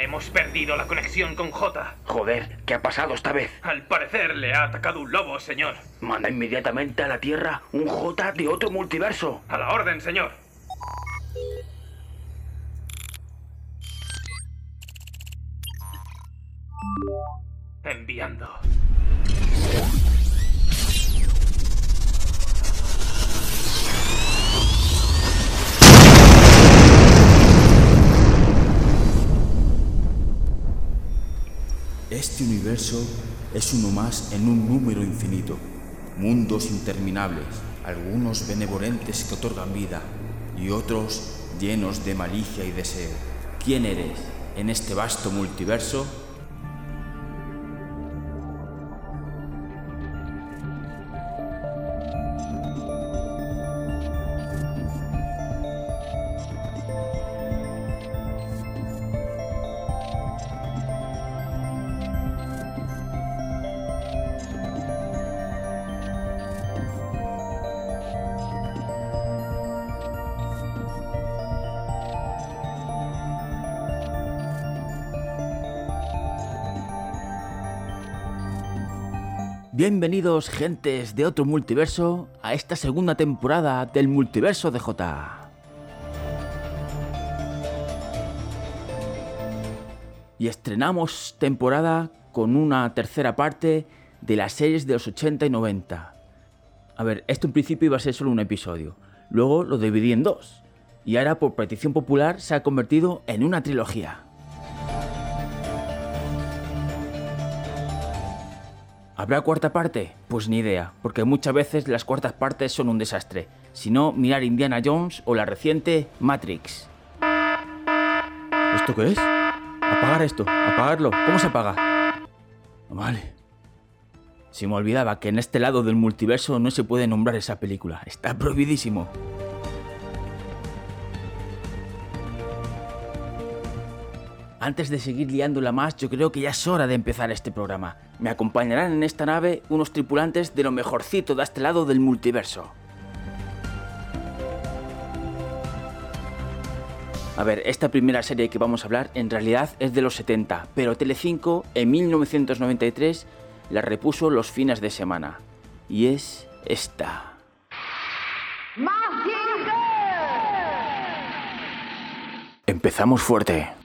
Hemos perdido la conexión con J. Joder, ¿qué ha pasado esta vez? Al parecer le ha atacado un lobo, señor. Manda inmediatamente a la Tierra un J de otro multiverso. A la orden, señor. Enviando. Este universo es uno más en un número infinito. Mundos interminables, algunos benevolentes que otorgan vida y otros llenos de malicia y deseo. ¿Quién eres en este vasto multiverso? Bienvenidos gentes de otro multiverso a esta segunda temporada del multiverso de J. Y estrenamos temporada con una tercera parte de las series de los 80 y 90. A ver, esto en principio iba a ser solo un episodio. Luego lo dividí en dos. Y ahora por petición popular se ha convertido en una trilogía. ¿Habrá cuarta parte? Pues ni idea, porque muchas veces las cuartas partes son un desastre. Si no, mirar Indiana Jones o la reciente Matrix. ¿Esto qué es? Apagar esto, apagarlo. ¿Cómo se apaga? Vale. Si me olvidaba que en este lado del multiverso no se puede nombrar esa película. Está prohibidísimo. Antes de seguir liándola más, yo creo que ya es hora de empezar este programa. Me acompañarán en esta nave unos tripulantes de lo mejorcito de este lado del multiverso. A ver, esta primera serie que vamos a hablar en realidad es de los 70, pero Telecinco en 1993 la repuso los fines de semana. Y es esta. Empezamos fuerte.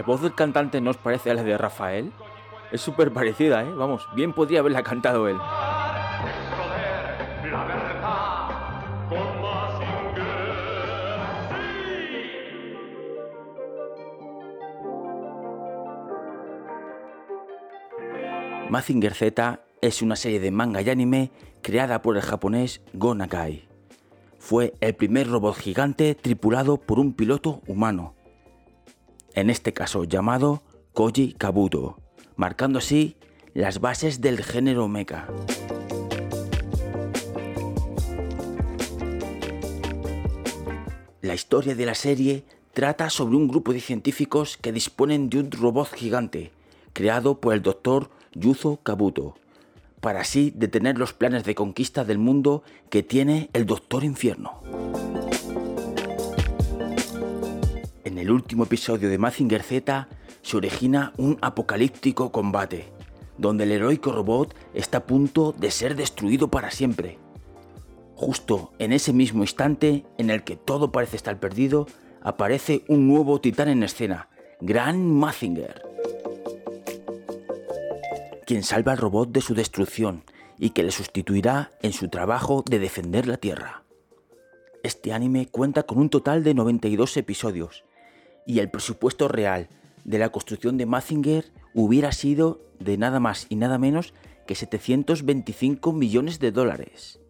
La voz del cantante no os parece a la de Rafael. Es súper parecida, ¿eh? Vamos, bien podría haberla cantado él. Mazinger. Z es una serie de manga y anime creada por el japonés Go Nakai. Fue el primer robot gigante tripulado por un piloto humano, en este caso llamado Koji Kabuto, marcando así las bases del género mecha. La historia de la serie trata sobre un grupo de científicos que disponen de un robot gigante, creado por el doctor Yuzo Kabuto, para así detener los planes de conquista del mundo que tiene el Doctor Infierno. En el último episodio de Mazinger Z se origina un apocalíptico combate, donde el heroico robot está a punto de ser destruido para siempre. Justo en ese mismo instante en el que todo parece estar perdido, aparece un nuevo titán en escena, Gran Mazinger, quien salva al robot de su destrucción y que le sustituirá en su trabajo de defender la Tierra. Este anime cuenta con un total de 92 episodios y el presupuesto real de la construcción de Mazinger hubiera sido de nada más y nada menos que 725 millones de dólares.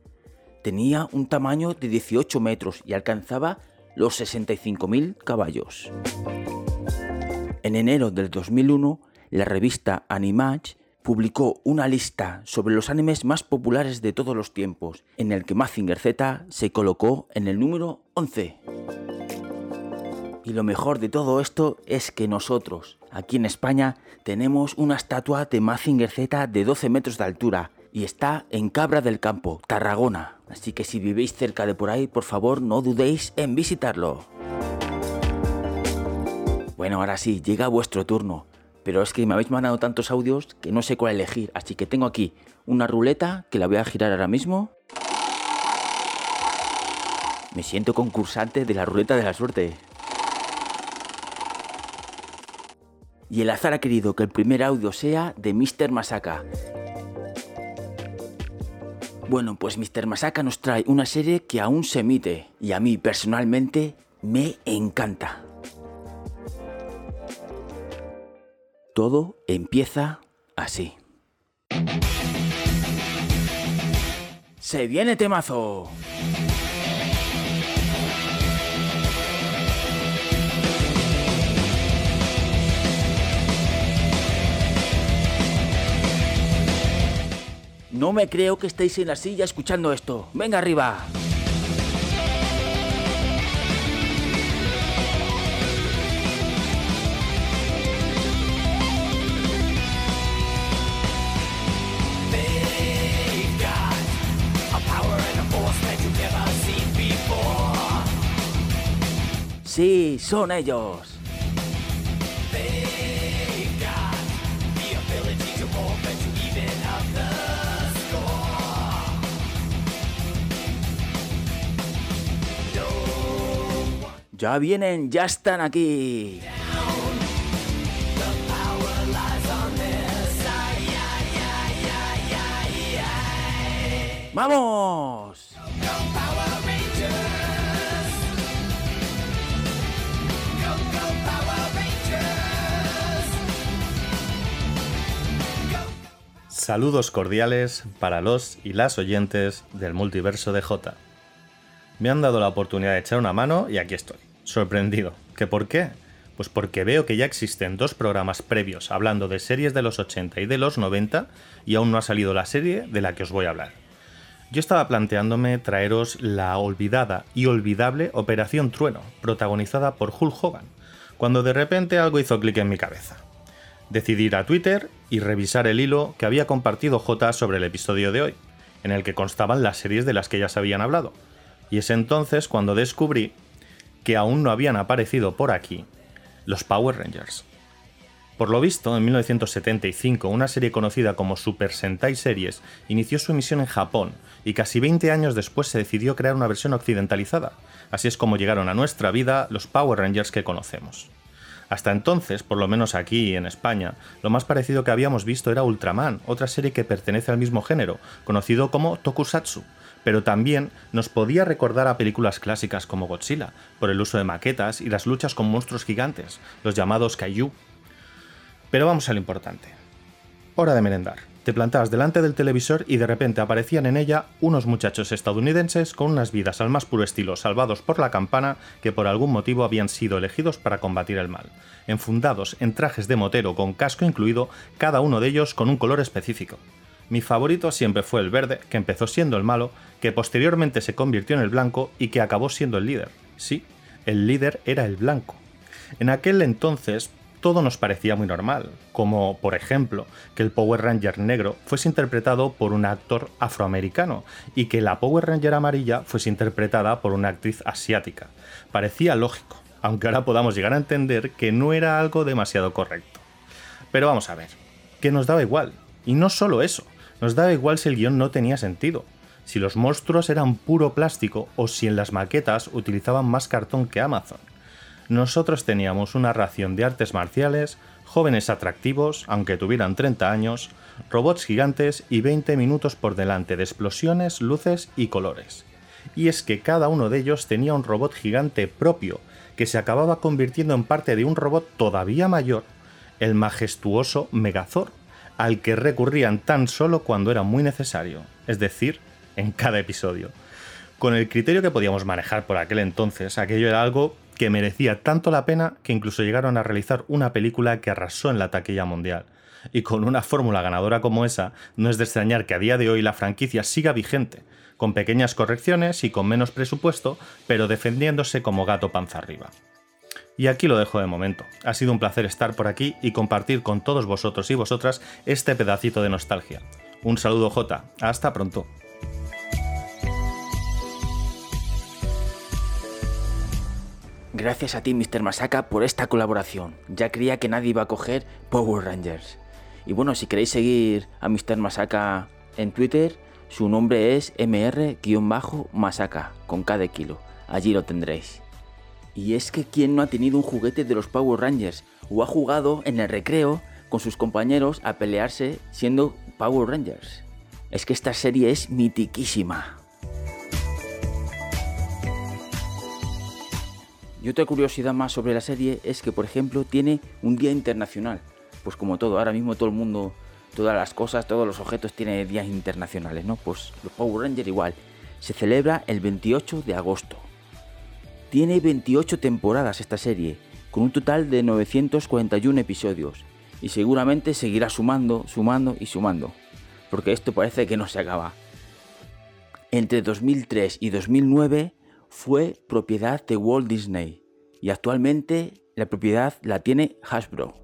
Tenía un tamaño de 18 metros y alcanzaba los 65.000 caballos. En enero del 2001, la revista Animage publicó una lista sobre los animes más populares de todos los tiempos, en el que Mazinger Z se colocó en el número 11. Y lo mejor de todo esto es que nosotros, aquí en España, tenemos una estatua de Mazinger Z de 12 metros de altura y está en Cabra del Campo, Tarragona. Así que si vivís cerca de por ahí, por favor no dudéis en visitarlo. Bueno, ahora sí, llega vuestro turno. Pero es que me habéis mandado tantos audios que no sé cuál elegir. Así que tengo aquí una ruleta que la voy a girar ahora mismo. Me siento concursante de la ruleta de la suerte. Y el azar ha querido que el primer audio sea de Mr. Masaka. Bueno, pues Mr. Masaka nos trae una serie que aún se emite y a mí personalmente me encanta. Todo empieza así. ¡Se viene temazo! No me creo que estéis en la silla escuchando esto. Venga arriba. Sí, son ellos. Ya vienen, ya están aquí. ¡Vamos! Saludos cordiales para los y las oyentes del multiverso de J. Me han dado la oportunidad de echar una mano y aquí estoy, sorprendido. ¿Qué por qué? Pues porque veo que ya existen dos programas previos hablando de series de los 80 y de los 90 y aún no ha salido la serie de la que os voy a hablar. Yo estaba planteándome traeros la olvidada y olvidable Operación Trueno, protagonizada por Hulk Hogan, cuando de repente algo hizo clic en mi cabeza. Decidí ir a Twitter y revisar el hilo que había compartido J sobre el episodio de hoy, en el que constaban las series de las que ya se habían hablado. Y es entonces cuando descubrí que aún no habían aparecido por aquí los Power Rangers. Por lo visto, en 1975, una serie conocida como Super Sentai Series inició su emisión en Japón y casi 20 años después se decidió crear una versión occidentalizada. Así es como llegaron a nuestra vida los Power Rangers que conocemos. Hasta entonces, por lo menos aquí en España, lo más parecido que habíamos visto era Ultraman, otra serie que pertenece al mismo género, conocido como Tokusatsu, pero también nos podía recordar a películas clásicas como Godzilla, por el uso de maquetas y las luchas con monstruos gigantes, los llamados Kaiju. Pero vamos a lo importante. Hora de merendar. Te plantabas delante del televisor y de repente aparecían en ella unos muchachos estadounidenses con unas vidas al más puro estilo, salvados por la campana que por algún motivo habían sido elegidos para combatir el mal, enfundados en trajes de motero con casco incluido, cada uno de ellos con un color específico. Mi favorito siempre fue el verde, que empezó siendo el malo, que posteriormente se convirtió en el blanco y que acabó siendo el líder. Sí, el líder era el blanco. En aquel entonces todo nos parecía muy normal, como por ejemplo que el Power Ranger negro fuese interpretado por un actor afroamericano y que la Power Ranger amarilla fuese interpretada por una actriz asiática. Parecía lógico, aunque ahora podamos llegar a entender que no era algo demasiado correcto. Pero vamos a ver, que nos daba igual. Y no solo eso, nos daba igual si el guion no tenía sentido, si los monstruos eran puro plástico o si en las maquetas utilizaban más cartón que Amazon. Nosotros teníamos una ración de artes marciales, jóvenes atractivos, aunque tuvieran 30 años, robots gigantes y 20 minutos por delante de explosiones, luces y colores. Y es que cada uno de ellos tenía un robot gigante propio, que se acababa convirtiendo en parte de un robot todavía mayor, el majestuoso Megazord, al que recurrían tan solo cuando era muy necesario, es decir, en cada episodio. Con el criterio que podíamos manejar por aquel entonces, aquello era algo que merecía tanto la pena que incluso llegaron a realizar una película que arrasó en la taquilla mundial. Y con una fórmula ganadora como esa, no es de extrañar que a día de hoy la franquicia siga vigente, con pequeñas correcciones y con menos presupuesto, pero defendiéndose como gato panza arriba. Y aquí lo dejo de momento. Ha sido un placer estar por aquí y compartir con todos vosotros y vosotras este pedacito de nostalgia. Un saludo J. Hasta pronto. Gracias a ti, Mr. Masaka, por esta colaboración. Ya creía que nadie iba a coger Power Rangers. Y bueno, si queréis seguir a Mr. Masaka en Twitter, su nombre es mr-masaka, con cada kilo. Allí lo tendréis. Y es que ¿quién no ha tenido un juguete de los Power Rangers? O ha jugado en el recreo con sus compañeros a pelearse siendo Power Rangers. Es que esta serie es mitiquísima. Y otra curiosidad más sobre la serie es que, por ejemplo, tiene un día internacional. Pues como todo, ahora mismo todo el mundo, todas las cosas, todos los objetos tienen días internacionales, ¿no? Pues los Power Rangers igual. Se celebra el 28 de agosto. Tiene 28 temporadas esta serie, con un total de 941 episodios. Y seguramente seguirá sumando, sumando y sumando. Porque esto parece que no se acaba. Entre 2003 y 2009 fue propiedad de Walt Disney y actualmente la propiedad la tiene Hasbro.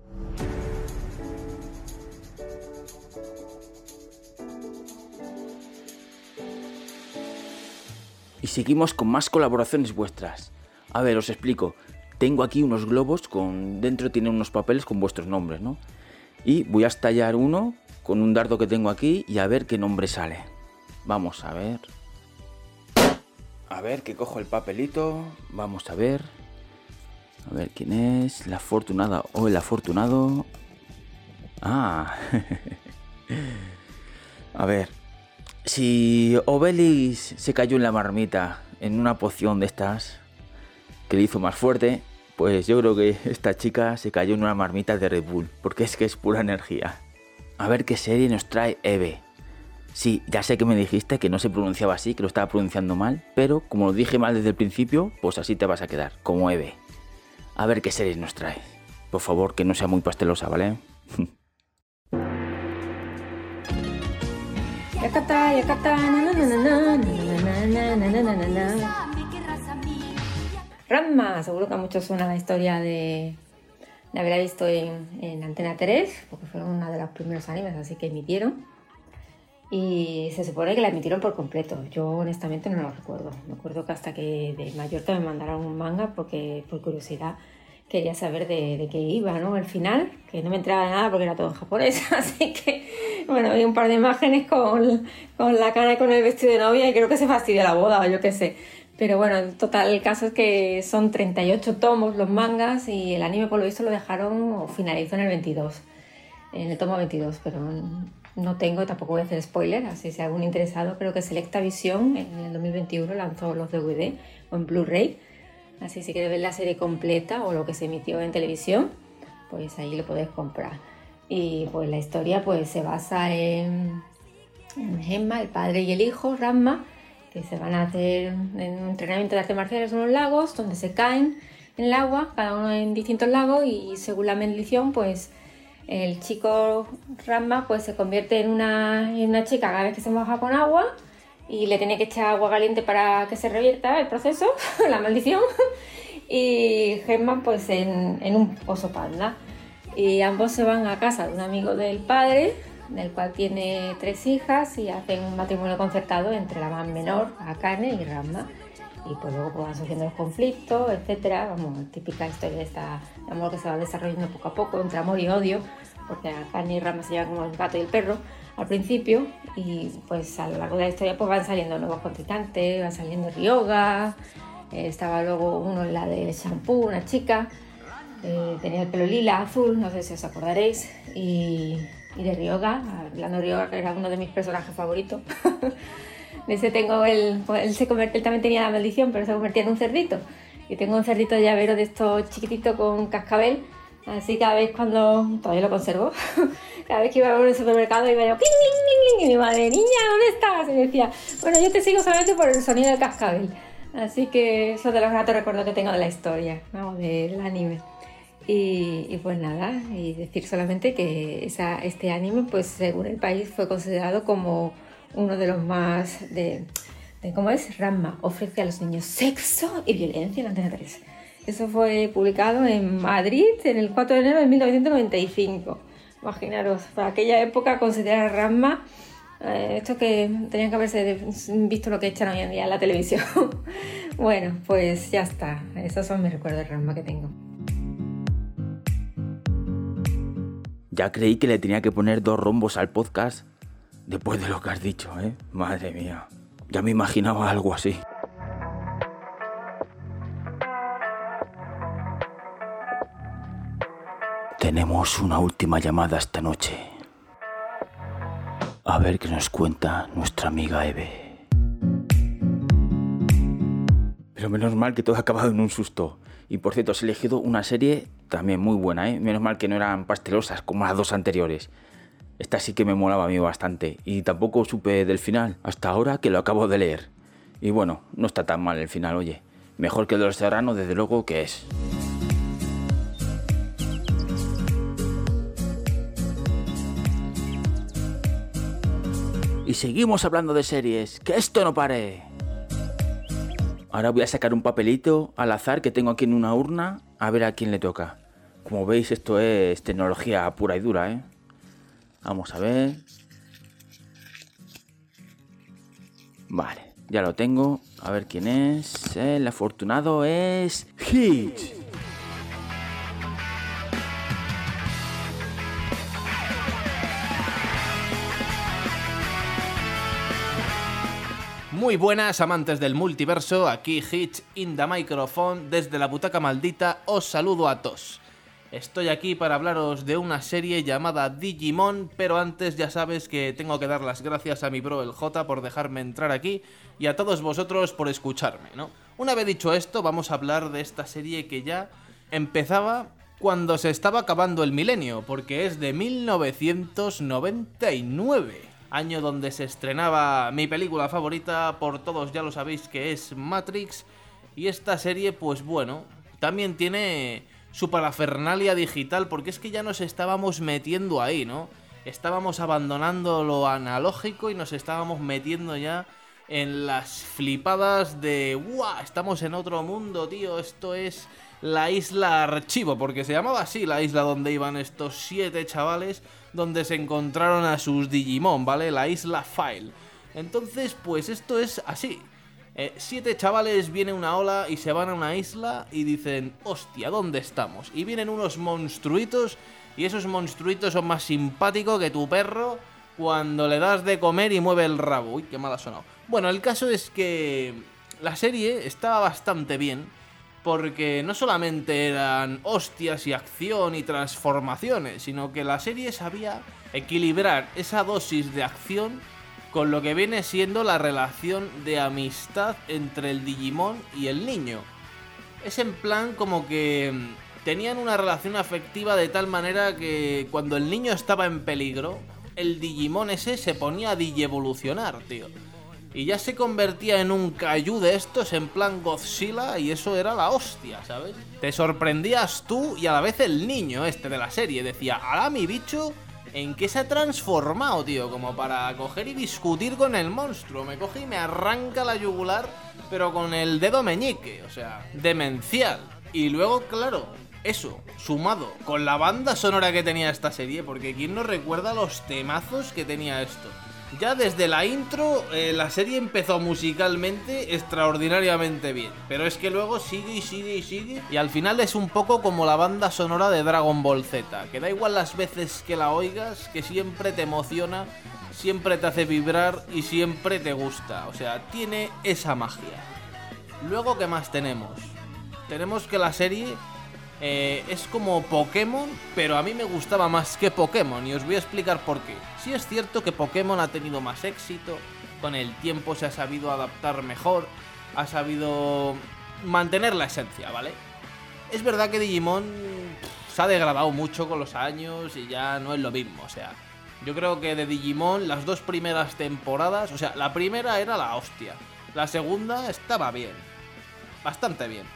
Y seguimos con más colaboraciones vuestras. A ver, os explico. Tengo aquí unos globos con dentro tiene unos papeles con vuestros nombres, ¿no? Y voy a estallar uno con un dardo que tengo aquí y a ver qué nombre sale. Vamos a ver. A ver, que cojo el papelito. Vamos a ver. A ver quién es. La afortunada o el afortunado. Ah. a ver. Si Obelis se cayó en la marmita en una poción de estas que le hizo más fuerte, pues yo creo que esta chica se cayó en una marmita de Red Bull, porque es que es pura energía. A ver qué serie nos trae Eve. Sí, ya sé que me dijiste que no se pronunciaba así, que lo estaba pronunciando mal, pero como lo dije mal desde el principio, pues así te vas a quedar, como Eve. A ver qué series nos trae. Por favor, que no sea muy pastelosa, ¿vale? Ranma, seguro que a muchos suena la historia de, de haberla visto en, en Antena 3, porque fue uno de los primeros animes así que emitieron. Y se supone que la emitieron por completo. Yo honestamente no lo recuerdo. Me acuerdo que hasta que de mayor me mandaron un manga porque por curiosidad quería saber de, de qué iba, ¿no? El final, que no me entraba de nada porque era todo en japonés. Así que, bueno, hay un par de imágenes con, con la cara y con el vestido de novia y creo que se fastidia la boda o yo qué sé. Pero bueno, en total el caso es que son 38 tomos los mangas y el anime por lo visto lo dejaron o finalizó en el 22, en el tomo 22, pero no tengo, tampoco voy a hacer spoiler, así si algún interesado, creo que Selecta Visión en el 2021 lanzó los DVD o en Blu-ray, así si quieres ver la serie completa o lo que se emitió en televisión, pues ahí lo podéis comprar. Y pues la historia pues se basa en, en Gemma, el padre y el hijo, Ramma, que se van a hacer en un entrenamiento de artes marciales en unos lagos donde se caen en el agua, cada uno en distintos lagos y según la maldición pues el chico Ramma pues se convierte en una, en una chica cada vez que se moja con agua y le tiene que echar agua caliente para que se revierta el proceso, la maldición, y Gemma pues en, en un oso panda. Y ambos se van a casa de un amigo del padre, del cual tiene tres hijas, y hacen un matrimonio concertado entre la más menor, Akane y Ramma. Y pues luego pues, van surgiendo los conflictos, etcétera. Vamos, típica historia de esta de amor que se va desarrollando poco a poco, entre amor y odio, porque Akane y Ramma se llevan como el gato y el perro al principio, y pues a lo largo de la historia pues van saliendo nuevos contrincantes, va saliendo Ryoga, eh, estaba luego uno en la del shampoo, una chica, eh, tenía el pelo lila, azul, no sé si os acordaréis, y, y de Ryoga, hablando de Ryoga, que era uno de mis personajes favoritos. de ese tengo el, pues él se convirtió, él también tenía la maldición, pero se convertía en un cerdito. Y tengo un cerdito de llavero de estos chiquititos con cascabel, Así cada vez cuando, todavía lo conservo, cada vez que iba a un supermercado iba yo, ¡cling, cling, cling, Y mi madre, niña, ¿dónde estás? Y me decía, bueno, yo te sigo solamente por el sonido del cascabel. Así que eso de los gatos recuerdo que tengo de la historia, vamos, del anime. Y, y, pues nada, y decir solamente que esa, este anime, pues según el país, fue considerado como uno de los más de, de ¿cómo es? Ramma, ofrece a los niños sexo y violencia en Antena 3. Eso fue publicado en Madrid en el 4 de enero de 1995. Imaginaros, para aquella época considerar Ramma eh, esto que tenían que haberse visto lo que echan hoy en día en la televisión. bueno, pues ya está. Esos son mis recuerdos de Ramma que tengo. Ya creí que le tenía que poner dos rombos al podcast después de lo que has dicho, ¿eh? Madre mía. Ya me imaginaba algo así. Tenemos una última llamada esta noche. A ver qué nos cuenta nuestra amiga Eve. Pero menos mal que todo ha acabado en un susto. Y por cierto, has elegido una serie también muy buena, ¿eh? Menos mal que no eran pastelosas como las dos anteriores. Esta sí que me molaba a mí bastante. Y tampoco supe del final, hasta ahora que lo acabo de leer. Y bueno, no está tan mal el final, oye. Mejor que el de los serranos, desde luego que es. Y seguimos hablando de series. ¡Que esto no pare! Ahora voy a sacar un papelito al azar que tengo aquí en una urna a ver a quién le toca. Como veis, esto es tecnología pura y dura, ¿eh? Vamos a ver. Vale, ya lo tengo. A ver quién es. El afortunado es... Hitch. Muy buenas amantes del multiverso, aquí Hitch in the microphone, desde la butaca maldita os saludo a todos. Estoy aquí para hablaros de una serie llamada Digimon, pero antes ya sabes que tengo que dar las gracias a mi bro el J por dejarme entrar aquí y a todos vosotros por escucharme, ¿no? Una vez dicho esto, vamos a hablar de esta serie que ya empezaba cuando se estaba acabando el milenio, porque es de 1999 año donde se estrenaba mi película favorita, por todos ya lo sabéis que es Matrix, y esta serie pues bueno, también tiene su parafernalia digital, porque es que ya nos estábamos metiendo ahí, ¿no? Estábamos abandonando lo analógico y nos estábamos metiendo ya en las flipadas de ¡Guau! Estamos en otro mundo, tío. Esto es la isla Archivo, porque se llamaba así la isla donde iban estos siete chavales donde se encontraron a sus Digimon, ¿vale? La isla File. Entonces, pues esto es así. Eh, siete chavales viene una ola y se van a una isla y dicen, hostia, ¿dónde estamos? Y vienen unos monstruitos y esos monstruitos son más simpáticos que tu perro cuando le das de comer y mueve el rabo. Uy, qué mal ha sonado. Bueno, el caso es que la serie estaba bastante bien porque no solamente eran hostias y acción y transformaciones, sino que la serie sabía equilibrar esa dosis de acción con lo que viene siendo la relación de amistad entre el Digimon y el niño. Es en plan como que mm, tenían una relación afectiva de tal manera que cuando el niño estaba en peligro, el Digimon ese se ponía a digievolucionar, tío y ya se convertía en un cayú de estos en plan Godzilla y eso era la hostia, ¿sabes? Te sorprendías tú y a la vez el niño este de la serie decía, ahora mi bicho, ¿en qué se ha transformado, tío? Como para coger y discutir con el monstruo. Me coge y me arranca la yugular, pero con el dedo meñique, o sea, demencial. Y luego, claro, eso, sumado con la banda sonora que tenía esta serie, porque ¿quién no recuerda los temazos que tenía esto? Ya desde la intro, eh, la serie empezó musicalmente extraordinariamente bien. Pero es que luego sigue y sigue y sigue. Y al final es un poco como la banda sonora de Dragon Ball Z. Que da igual las veces que la oigas, que siempre te emociona, siempre te hace vibrar y siempre te gusta. O sea, tiene esa magia. Luego, ¿qué más tenemos? Tenemos que la serie eh, es como Pokémon, pero a mí me gustaba más que Pokémon y os voy a explicar por qué. Sí es cierto que Pokémon ha tenido más éxito, con el tiempo se ha sabido adaptar mejor, ha sabido mantener la esencia, ¿vale? Es verdad que Digimon se ha degradado mucho con los años y ya no es lo mismo. O sea, yo creo que de Digimon las dos primeras temporadas, o sea, la primera era la hostia. La segunda estaba bien. Bastante bien.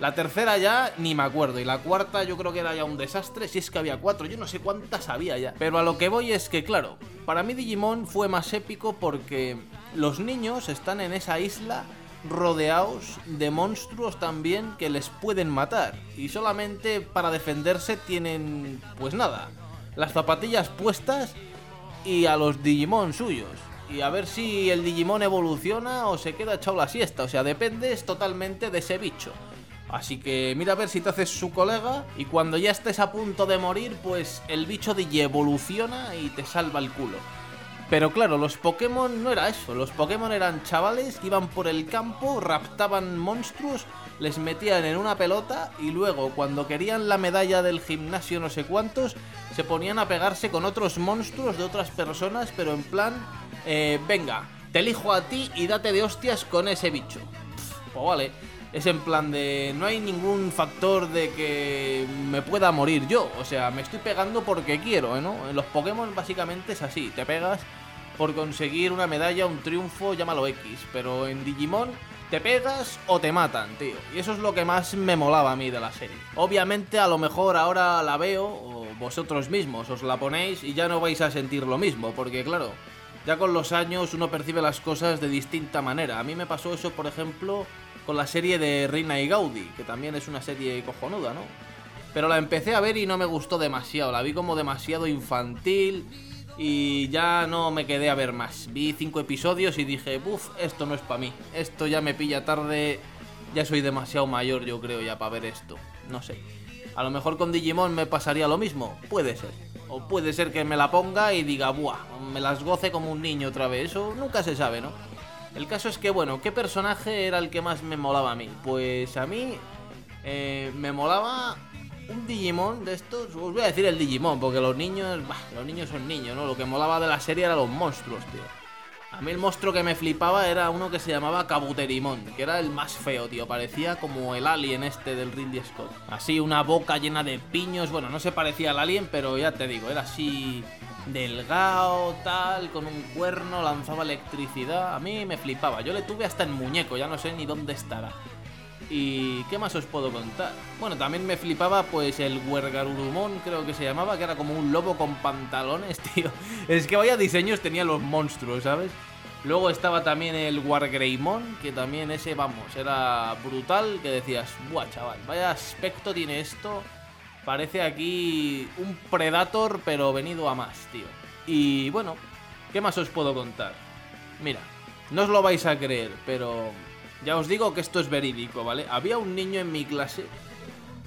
La tercera ya ni me acuerdo. Y la cuarta yo creo que era ya un desastre. Si es que había cuatro. Yo no sé cuántas había ya. Pero a lo que voy es que, claro, para mí Digimon fue más épico porque los niños están en esa isla rodeados de monstruos también que les pueden matar. Y solamente para defenderse tienen, pues nada, las zapatillas puestas y a los Digimon suyos. Y a ver si el Digimon evoluciona o se queda echado la siesta. O sea, dependes totalmente de ese bicho. Así que mira a ver si te haces su colega y cuando ya estés a punto de morir, pues el bicho Digi evoluciona y te salva el culo. Pero claro, los Pokémon no era eso. Los Pokémon eran chavales que iban por el campo, raptaban monstruos, les metían en una pelota y luego, cuando querían la medalla del gimnasio no sé cuántos, se ponían a pegarse con otros monstruos de otras personas, pero en plan, eh, venga, te elijo a ti y date de hostias con ese bicho. pues vale. Es en plan de no hay ningún factor de que me pueda morir yo. O sea, me estoy pegando porque quiero, ¿no? En los Pokémon básicamente es así. Te pegas por conseguir una medalla, un triunfo, llámalo X. Pero en Digimon te pegas o te matan, tío. Y eso es lo que más me molaba a mí de la serie. Obviamente a lo mejor ahora la veo, o vosotros mismos os la ponéis y ya no vais a sentir lo mismo. Porque claro, ya con los años uno percibe las cosas de distinta manera. A mí me pasó eso, por ejemplo, con la serie de Reina y Gaudi, que también es una serie cojonuda, ¿no? Pero la empecé a ver y no me gustó demasiado. La vi como demasiado infantil y ya no me quedé a ver más. Vi cinco episodios y dije, uff, esto no es para mí. Esto ya me pilla tarde. Ya soy demasiado mayor, yo creo, ya para ver esto. No sé. A lo mejor con Digimon me pasaría lo mismo. Puede ser. O puede ser que me la ponga y diga, buah, me las goce como un niño otra vez. Eso nunca se sabe, ¿no? El caso es que, bueno, ¿qué personaje era el que más me molaba a mí? Pues a mí eh, me molaba un Digimon de estos. Os voy a decir el Digimon, porque los niños, bah, los niños son niños, ¿no? Lo que molaba de la serie eran los monstruos, tío. A mí el monstruo que me flipaba era uno que se llamaba Kabuterimon, que era el más feo, tío. Parecía como el alien este del Ridley Scott. Así, una boca llena de piños. Bueno, no se parecía al alien, pero ya te digo, era así delgado, tal, con un cuerno, lanzaba electricidad. A mí me flipaba. Yo le tuve hasta en muñeco, ya no sé ni dónde estará. ¿Y qué más os puedo contar? Bueno, también me flipaba pues el Huergarurumon, creo que se llamaba, que era como un lobo con pantalones, tío. Es que vaya diseños tenía los monstruos, ¿sabes? Luego estaba también el Wargreymon, que también ese, vamos, era brutal, que decías, buah, chaval, vaya aspecto tiene esto. Parece aquí un Predator, pero venido a más, tío. Y bueno, ¿qué más os puedo contar? Mira, no os lo vais a creer, pero ya os digo que esto es verídico, ¿vale? Había un niño en mi clase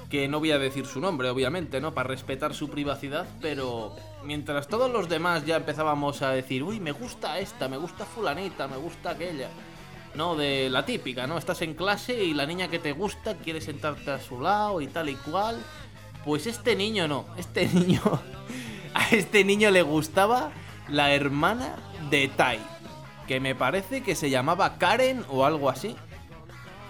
que no voy a decir su nombre, obviamente, ¿no? Para respetar su privacidad, pero mientras todos los demás ya empezábamos a decir, uy, me gusta esta, me gusta fulanita, me gusta aquella. No, de la típica, ¿no? Estás en clase y la niña que te gusta quiere sentarte a su lado y tal y cual. Pues este niño no, este niño... A este niño le gustaba la hermana de Tai que me parece que se llamaba Karen o algo así.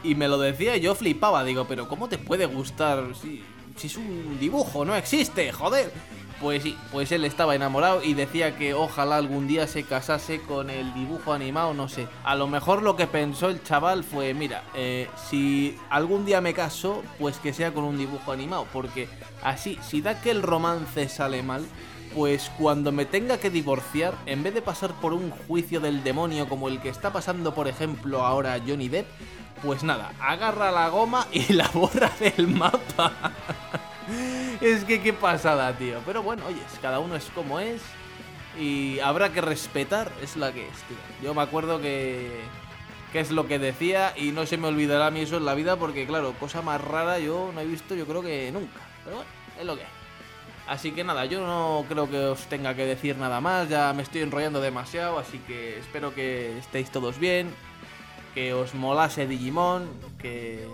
Y me lo decía y yo flipaba, digo, pero ¿cómo te puede gustar si, si es un dibujo? No existe, joder. Pues sí, pues él estaba enamorado y decía que ojalá algún día se casase con el dibujo animado, no sé. A lo mejor lo que pensó el chaval fue, mira, eh, si algún día me caso, pues que sea con un dibujo animado, porque así, si da que el romance sale mal, pues cuando me tenga que divorciar, en vez de pasar por un juicio del demonio como el que está pasando, por ejemplo, ahora Johnny Depp, pues nada, agarra la goma y la borra del mapa. es que qué pasada, tío. Pero bueno, oye, cada uno es como es y habrá que respetar, es la que es, tío. Yo me acuerdo que que es lo que decía y no se me olvidará a mí eso en la vida porque claro, cosa más rara yo no he visto yo creo que nunca. Pero bueno, es lo que es. Así que nada, yo no creo que os tenga que decir nada más, ya me estoy enrollando demasiado, así que espero que estéis todos bien, que os molase Digimon, que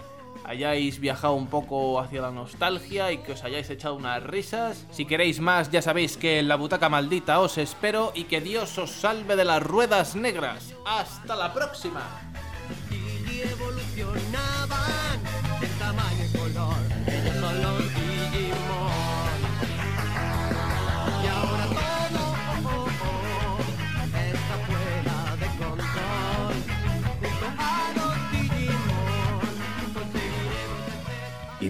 hayáis viajado un poco hacia la nostalgia y que os hayáis echado unas risas. Si queréis más, ya sabéis que en la butaca maldita os espero y que Dios os salve de las ruedas negras. ¡Hasta la próxima!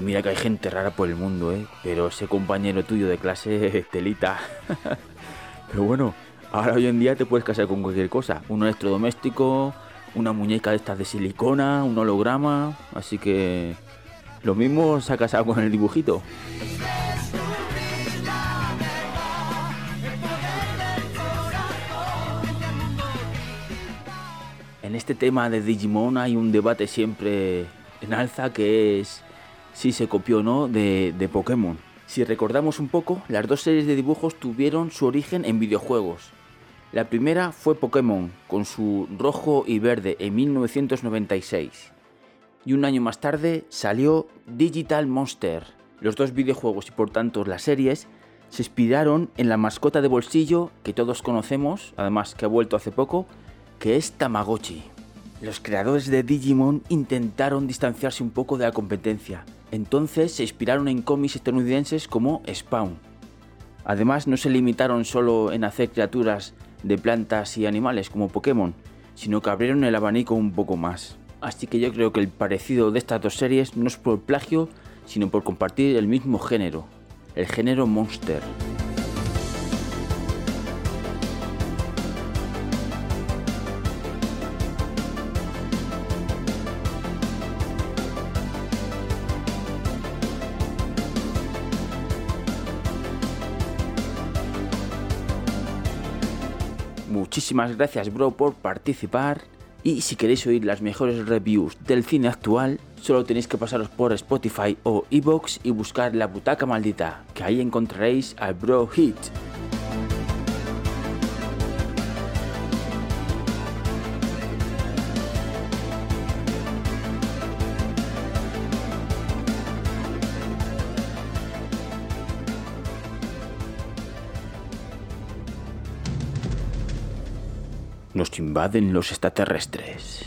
Mira que hay gente rara por el mundo, ¿eh? Pero ese compañero tuyo de clase telita. Pero bueno, ahora hoy en día te puedes casar con cualquier cosa. Un electrodoméstico, una muñeca de estas de silicona, un holograma. Así que lo mismo se ha casado con el dibujito. En este tema de Digimon hay un debate siempre en alza que es si se copió o no de, de Pokémon. Si recordamos un poco, las dos series de dibujos tuvieron su origen en videojuegos. La primera fue Pokémon, con su rojo y verde en 1996. Y un año más tarde salió Digital Monster. Los dos videojuegos y por tanto las series se inspiraron en la mascota de bolsillo que todos conocemos, además que ha vuelto hace poco, que es Tamagotchi. Los creadores de Digimon intentaron distanciarse un poco de la competencia, entonces se inspiraron en cómics estadounidenses como Spawn. Además no se limitaron solo en hacer criaturas de plantas y animales como Pokémon, sino que abrieron el abanico un poco más. Así que yo creo que el parecido de estas dos series no es por plagio, sino por compartir el mismo género, el género Monster. Muchísimas gracias bro por participar y si queréis oír las mejores reviews del cine actual, solo tenéis que pasaros por Spotify o Evox y buscar La Butaca Maldita, que ahí encontraréis al Bro Hit. Invaden los extraterrestres.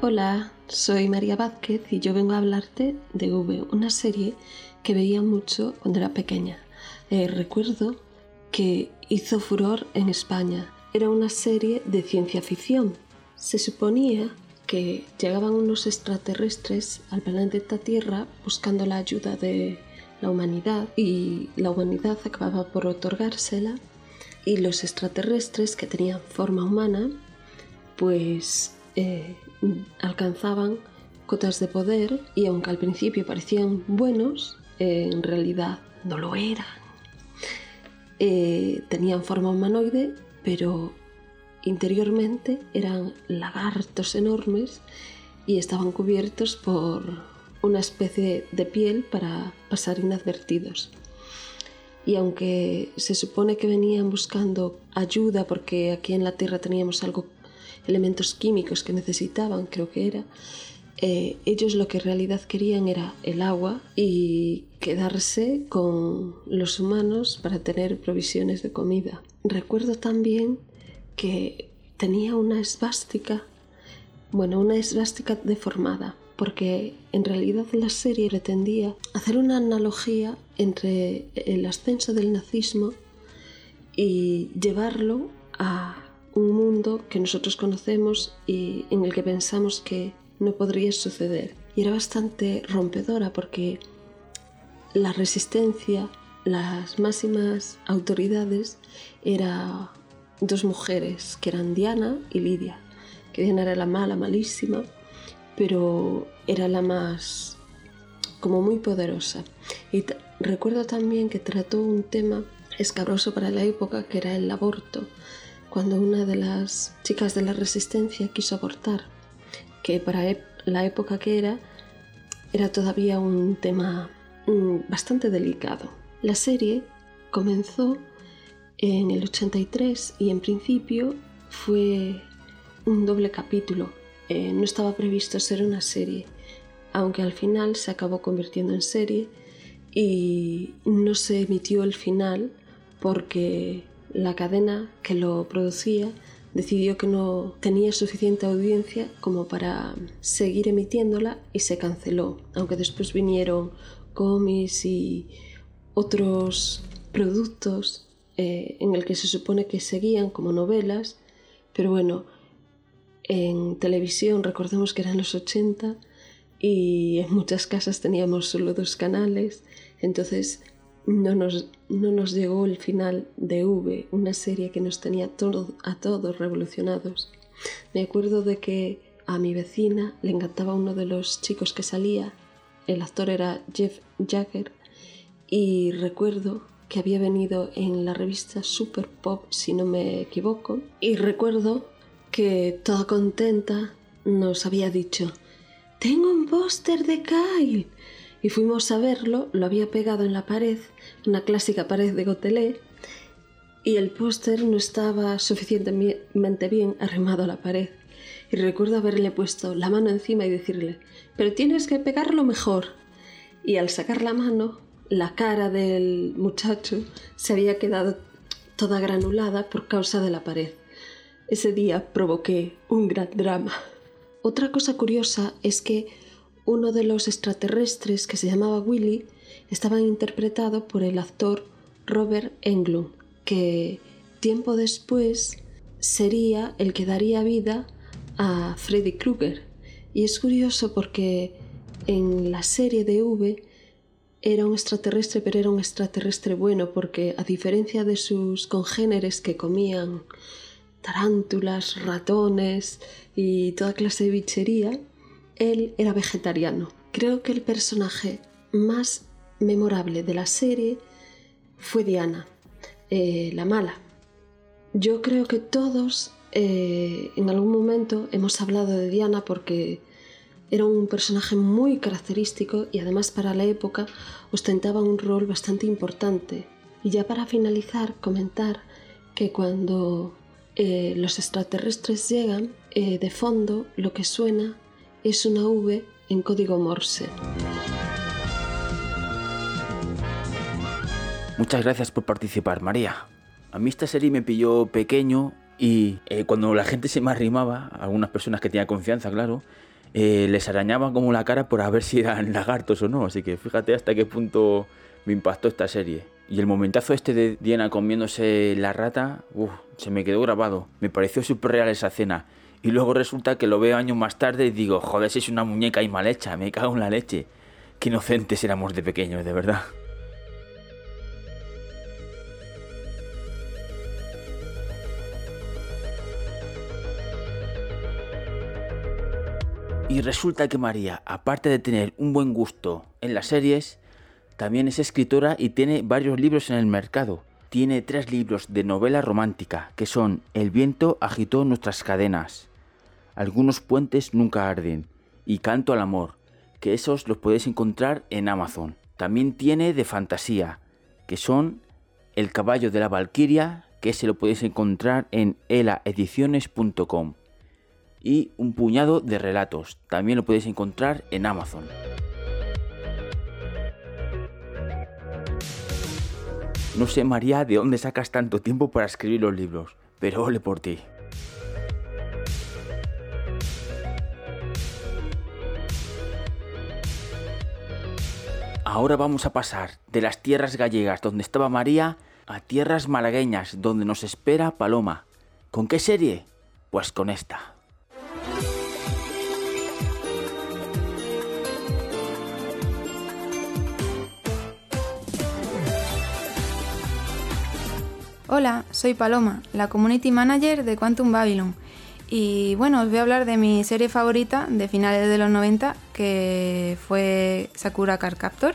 Hola, soy María Vázquez y yo vengo a hablarte de V, una serie que veía mucho cuando era pequeña. Eh, recuerdo que hizo furor en España. Era una serie de ciencia ficción. Se suponía que llegaban unos extraterrestres al planeta Tierra buscando la ayuda de la humanidad y la humanidad acababa por otorgársela y los extraterrestres que tenían forma humana pues eh, alcanzaban cotas de poder y aunque al principio parecían buenos, en realidad no lo eran. Eh, tenían forma humanoide, pero interiormente eran lagartos enormes y estaban cubiertos por una especie de piel para pasar inadvertidos. Y aunque se supone que venían buscando ayuda porque aquí en la Tierra teníamos algo elementos químicos que necesitaban, creo que era, eh, ellos lo que en realidad querían era el agua y quedarse con los humanos para tener provisiones de comida. Recuerdo también que tenía una esvástica, bueno, una esvástica deformada, porque en realidad la serie pretendía hacer una analogía entre el ascenso del nazismo y llevarlo a un mundo que nosotros conocemos y en el que pensamos que no podría suceder. Y era bastante rompedora porque la resistencia, las máximas autoridades, eran dos mujeres que eran Diana y Lidia. Que Diana era la mala, malísima, pero era la más como muy poderosa. Y recuerdo también que trató un tema escabroso para la época que era el aborto cuando una de las chicas de la resistencia quiso abortar, que para la época que era era todavía un tema mm, bastante delicado. La serie comenzó en el 83 y en principio fue un doble capítulo. Eh, no estaba previsto ser una serie, aunque al final se acabó convirtiendo en serie y no se emitió el final porque la cadena que lo producía decidió que no tenía suficiente audiencia como para seguir emitiéndola y se canceló, aunque después vinieron cómics y otros productos eh, en el que se supone que seguían como novelas, pero bueno, en televisión recordemos que eran los 80 y en muchas casas teníamos solo dos canales, entonces no nos, no nos llegó el final de V, una serie que nos tenía a todos revolucionados. Me acuerdo de que a mi vecina le encantaba uno de los chicos que salía, el actor era Jeff Jagger, y recuerdo que había venido en la revista Super Pop, si no me equivoco, y recuerdo que toda contenta nos había dicho, tengo un póster de Kyle. Y fuimos a verlo, lo había pegado en la pared, una clásica pared de Gotelé, y el póster no estaba suficientemente bien arrimado a la pared. Y recuerdo haberle puesto la mano encima y decirle, pero tienes que pegarlo mejor. Y al sacar la mano, la cara del muchacho se había quedado toda granulada por causa de la pared. Ese día provoqué un gran drama. Otra cosa curiosa es que uno de los extraterrestres, que se llamaba Willy, estaba interpretado por el actor Robert Englund, que tiempo después sería el que daría vida a Freddy Krueger. Y es curioso porque en la serie de V era un extraterrestre, pero era un extraterrestre bueno, porque a diferencia de sus congéneres que comían tarántulas, ratones y toda clase de bichería, él era vegetariano. Creo que el personaje más memorable de la serie fue Diana, eh, la mala. Yo creo que todos eh, en algún momento hemos hablado de Diana porque era un personaje muy característico y además para la época ostentaba un rol bastante importante. Y ya para finalizar, comentar que cuando eh, los extraterrestres llegan, eh, de fondo lo que suena es una V en código Morse. Muchas gracias por participar, María. A mí esta serie me pilló pequeño y eh, cuando la gente se me arrimaba, algunas personas que tenía confianza, claro, les arañaban como la cara por a ver si eran lagartos o no. Así que fíjate hasta qué punto me impactó esta serie. Y el momentazo este de Diana comiéndose la rata, se me quedó grabado. Me pareció súper real esa escena. Y luego resulta que lo veo años más tarde y digo, joder, si es una muñeca y mal hecha, me cago en la leche. Qué inocentes éramos de pequeños, de verdad. Y resulta que María, aparte de tener un buen gusto en las series, también es escritora y tiene varios libros en el mercado. Tiene tres libros de novela romántica, que son El viento agitó nuestras cadenas, Algunos puentes nunca arden y Canto al amor, que esos los podéis encontrar en Amazon. También tiene de fantasía, que son El caballo de la Valquiria, que se lo podéis encontrar en elaediciones.com. Y un puñado de relatos, también lo podéis encontrar en Amazon. No sé, María, de dónde sacas tanto tiempo para escribir los libros, pero ole por ti. Ahora vamos a pasar de las tierras gallegas donde estaba María a tierras malagueñas donde nos espera Paloma. ¿Con qué serie? Pues con esta. Hola, soy Paloma, la Community Manager de Quantum Babylon. Y bueno, os voy a hablar de mi serie favorita de finales de los 90, que fue Sakura Card Captor.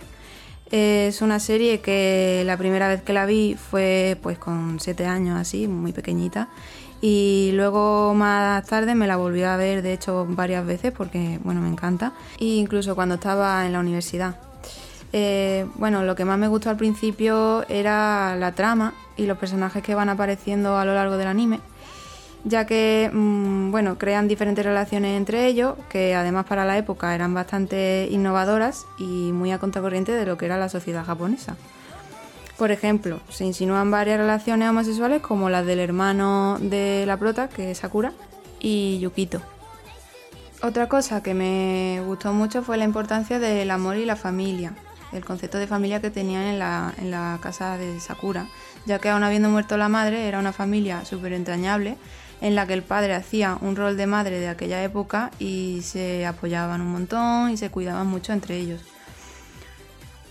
Es una serie que la primera vez que la vi fue pues con 7 años así, muy pequeñita. Y luego más tarde me la volví a ver, de hecho, varias veces porque, bueno, me encanta. E incluso cuando estaba en la universidad. Eh, bueno, lo que más me gustó al principio era la trama y los personajes que van apareciendo a lo largo del anime, ya que, mm, bueno, crean diferentes relaciones entre ellos, que además para la época eran bastante innovadoras y muy a contracorriente de lo que era la sociedad japonesa. Por ejemplo, se insinúan varias relaciones homosexuales como las del hermano de la prota, que es Sakura, y Yukito. Otra cosa que me gustó mucho fue la importancia del amor y la familia, el concepto de familia que tenían en la, en la casa de Sakura, ya que aún habiendo muerto la madre, era una familia súper entrañable en la que el padre hacía un rol de madre de aquella época y se apoyaban un montón y se cuidaban mucho entre ellos.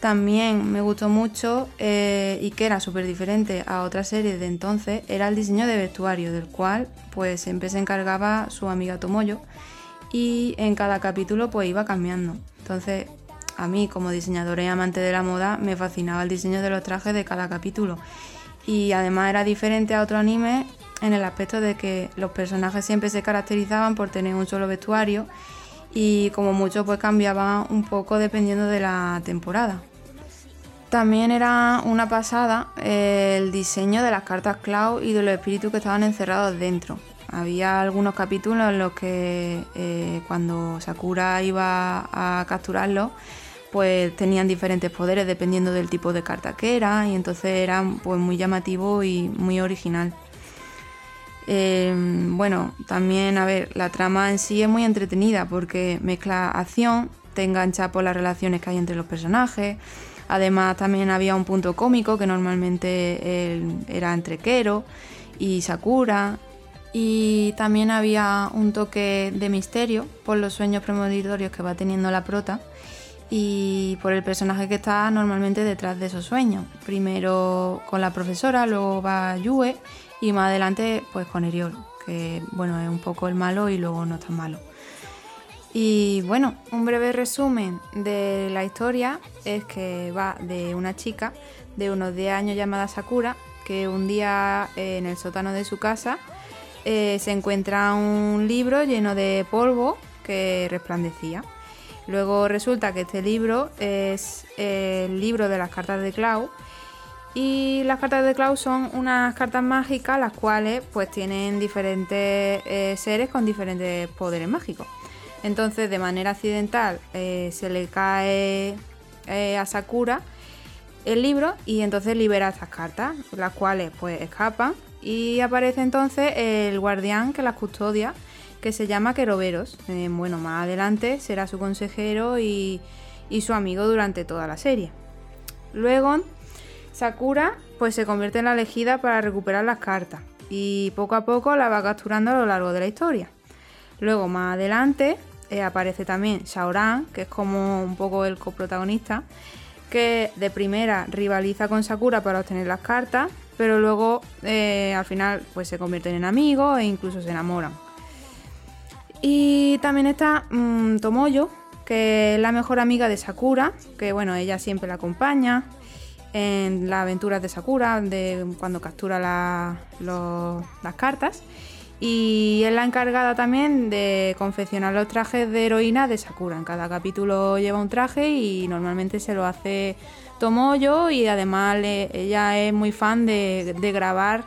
También me gustó mucho eh, y que era súper diferente a otras series de entonces, era el diseño de vestuario, del cual pues siempre se encargaba su amiga Tomoyo y en cada capítulo pues iba cambiando. Entonces a mí como diseñadora y amante de la moda me fascinaba el diseño de los trajes de cada capítulo y además era diferente a otro anime en el aspecto de que los personajes siempre se caracterizaban por tener un solo vestuario y como mucho pues cambiaban un poco dependiendo de la temporada. También era una pasada eh, el diseño de las cartas Cloud y de los espíritus que estaban encerrados dentro. Había algunos capítulos en los que eh, cuando Sakura iba a capturarlos, pues tenían diferentes poderes dependiendo del tipo de carta que era y entonces eran pues muy llamativo y muy original. Em, bueno, también, a ver, la trama en sí es muy entretenida porque mezcla acción, te engancha por las relaciones que hay entre los personajes. Además, también había un punto cómico que normalmente era entre Kero y Sakura. Y también había un toque de misterio por los sueños premonitorios que va teniendo la prota y por el personaje que está normalmente detrás de esos sueños. Primero con la profesora, luego va Yue y más adelante pues con Eriol, que bueno, es un poco el malo y luego no tan malo. Y bueno, un breve resumen de la historia es que va de una chica de unos 10 años llamada Sakura, que un día eh, en el sótano de su casa eh, se encuentra un libro lleno de polvo que resplandecía. Luego resulta que este libro es el libro de las cartas de Clau y las cartas de Klaus son unas cartas mágicas las cuales pues tienen diferentes eh, seres con diferentes poderes mágicos. Entonces de manera accidental eh, se le cae eh, a Sakura el libro y entonces libera estas cartas, las cuales pues escapan y aparece entonces el guardián que las custodia que se llama Queroveros. bueno, más adelante será su consejero y, y su amigo durante toda la serie. Luego Sakura pues se convierte en la elegida para recuperar las cartas y poco a poco la va capturando a lo largo de la historia. Luego más adelante eh, aparece también Shaoran, que es como un poco el coprotagonista, que de primera rivaliza con Sakura para obtener las cartas, pero luego eh, al final pues se convierten en amigos e incluso se enamoran. Y también está mm, Tomoyo, que es la mejor amiga de Sakura, que bueno, ella siempre la acompaña en las aventuras de Sakura, de cuando captura las cartas. Y es la encargada también de confeccionar los trajes de heroína de Sakura. En cada capítulo lleva un traje y normalmente se lo hace Tomoyo y además ella es muy fan de, grabar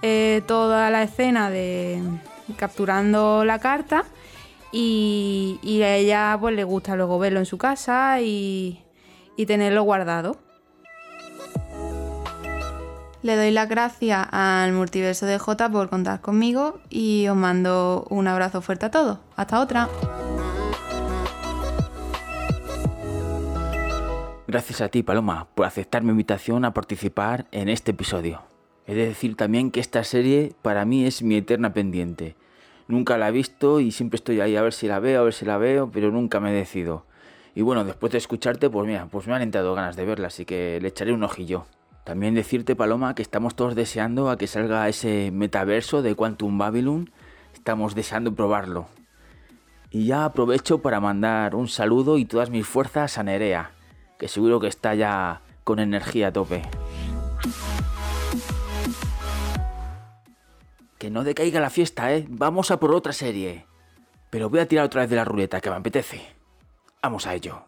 eh, toda la escena de capturando la carta y, a ella pues le gusta luego verlo en su casa y, y tenerlo guardado. Le doy las gracias al multiverso de J por contar conmigo y os mando un abrazo fuerte a todos. Hasta otra. Gracias a ti, Paloma, por aceptar mi invitación a participar en este episodio. He de decir también que esta serie para mí es mi eterna pendiente. Nunca la he visto y siempre estoy ahí a ver si la veo, a ver si la veo, pero nunca me decido. Y bueno, después de escucharte, pues mira, pues me han entrado ganas de verla, así que le echaré un ojillo. También decirte, Paloma, que estamos todos deseando a que salga ese metaverso de Quantum Babylon. Estamos deseando probarlo. Y ya aprovecho para mandar un saludo y todas mis fuerzas a Nerea, que seguro que está ya con energía a tope. Que no decaiga la fiesta, ¿eh? Vamos a por otra serie. Pero voy a tirar otra vez de la ruleta, que me apetece. Vamos a ello.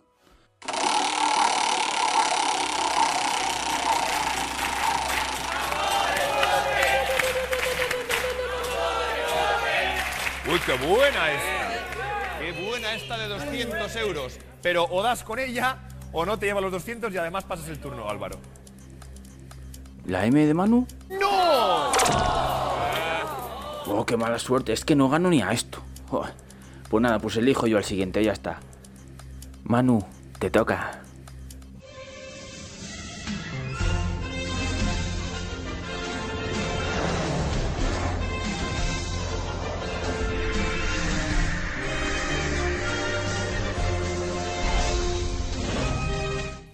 Uy, qué buena esta. Qué buena esta de 200 euros. Pero o das con ella o no te lleva los 200 y además pasas el turno, Álvaro. ¿La M de Manu? ¡No! Oh, qué mala suerte, es que no gano ni a esto. Pues nada, pues elijo yo al siguiente, ya está. Manu, te toca.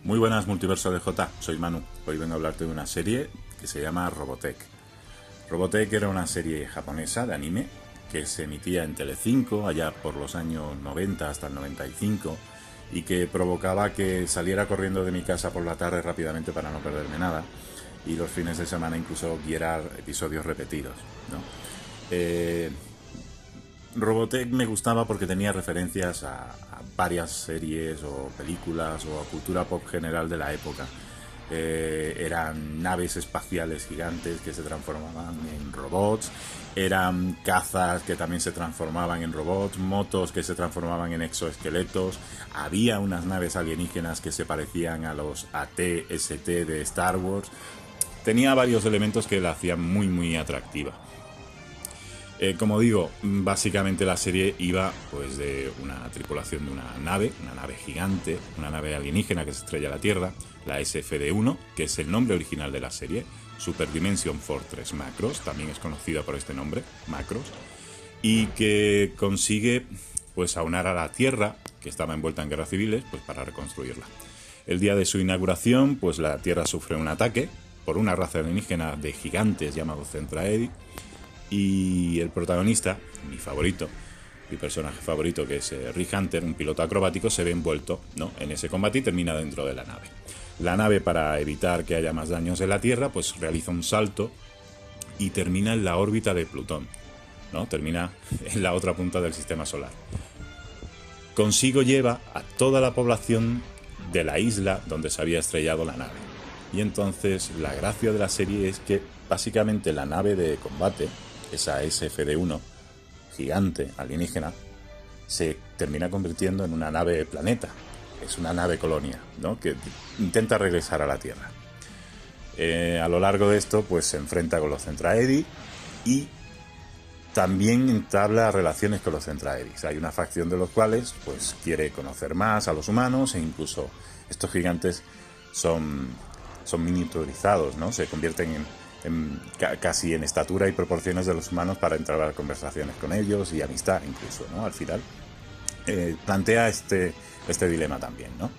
Muy buenas multiverso de J, soy Manu. Hoy vengo a hablarte de una serie que se llama Robotech. Robotech era una serie japonesa de anime que se emitía en Telecinco allá por los años 90 hasta el 95 y que provocaba que saliera corriendo de mi casa por la tarde rápidamente para no perderme nada y los fines de semana incluso viera episodios repetidos. ¿no? Eh, Robotech me gustaba porque tenía referencias a, varias series o películas o a cultura pop general de la época. Eh, eran naves espaciales gigantes que se transformaban en robots, eran cazas que también se transformaban en robots, motos que se transformaban en exoesqueletos, había unas naves alienígenas que se parecían a los AT-ST de Star Wars. Tenía varios elementos que la hacían muy muy atractiva. Eh, como digo, básicamente la serie iba pues de una tripulación de una nave, una nave gigante, una nave alienígena que se estrella a la Tierra, la SFD-1, que es el nombre original de la serie, Super Dimension Fortress Macros, también es conocida por este nombre, Macros, y que consigue pues aunar a la Tierra, que estaba envuelta en guerras civiles, pues para reconstruirla. El día de su inauguración, pues la Tierra sufre un ataque por una raza alienígena de gigantes llamados Centraedi, y el protagonista, mi favorito, mi personaje favorito, que es eh, Rick Hunter, un piloto acrobático, se ve envuelto ¿no? en ese combate y termina dentro de la nave. La nave, para evitar que haya más daños en la Tierra, pues realiza un salto y termina en la órbita de Plutón. ¿no? Termina en la otra punta del sistema solar. Consigo lleva a toda la población de la isla donde se había estrellado la nave. Y entonces la gracia de la serie es que básicamente la nave de combate, esa SFD-1 gigante alienígena, se termina convirtiendo en una nave planeta. Es una nave colonia, ¿no? Que intenta regresar a la Tierra. Eh, a lo largo de esto, pues se enfrenta con los Centraedi y también entabla relaciones con los Centraedis. Hay una facción de los cuales, pues, quiere conocer más a los humanos e incluso estos gigantes son, son miniaturizados, ¿no? Se convierten en, casi en estatura y proporciones de los humanos para entrar a conversaciones con ellos y amistad incluso, ¿no? Al final eh, plantea este, este dilema también, ¿no?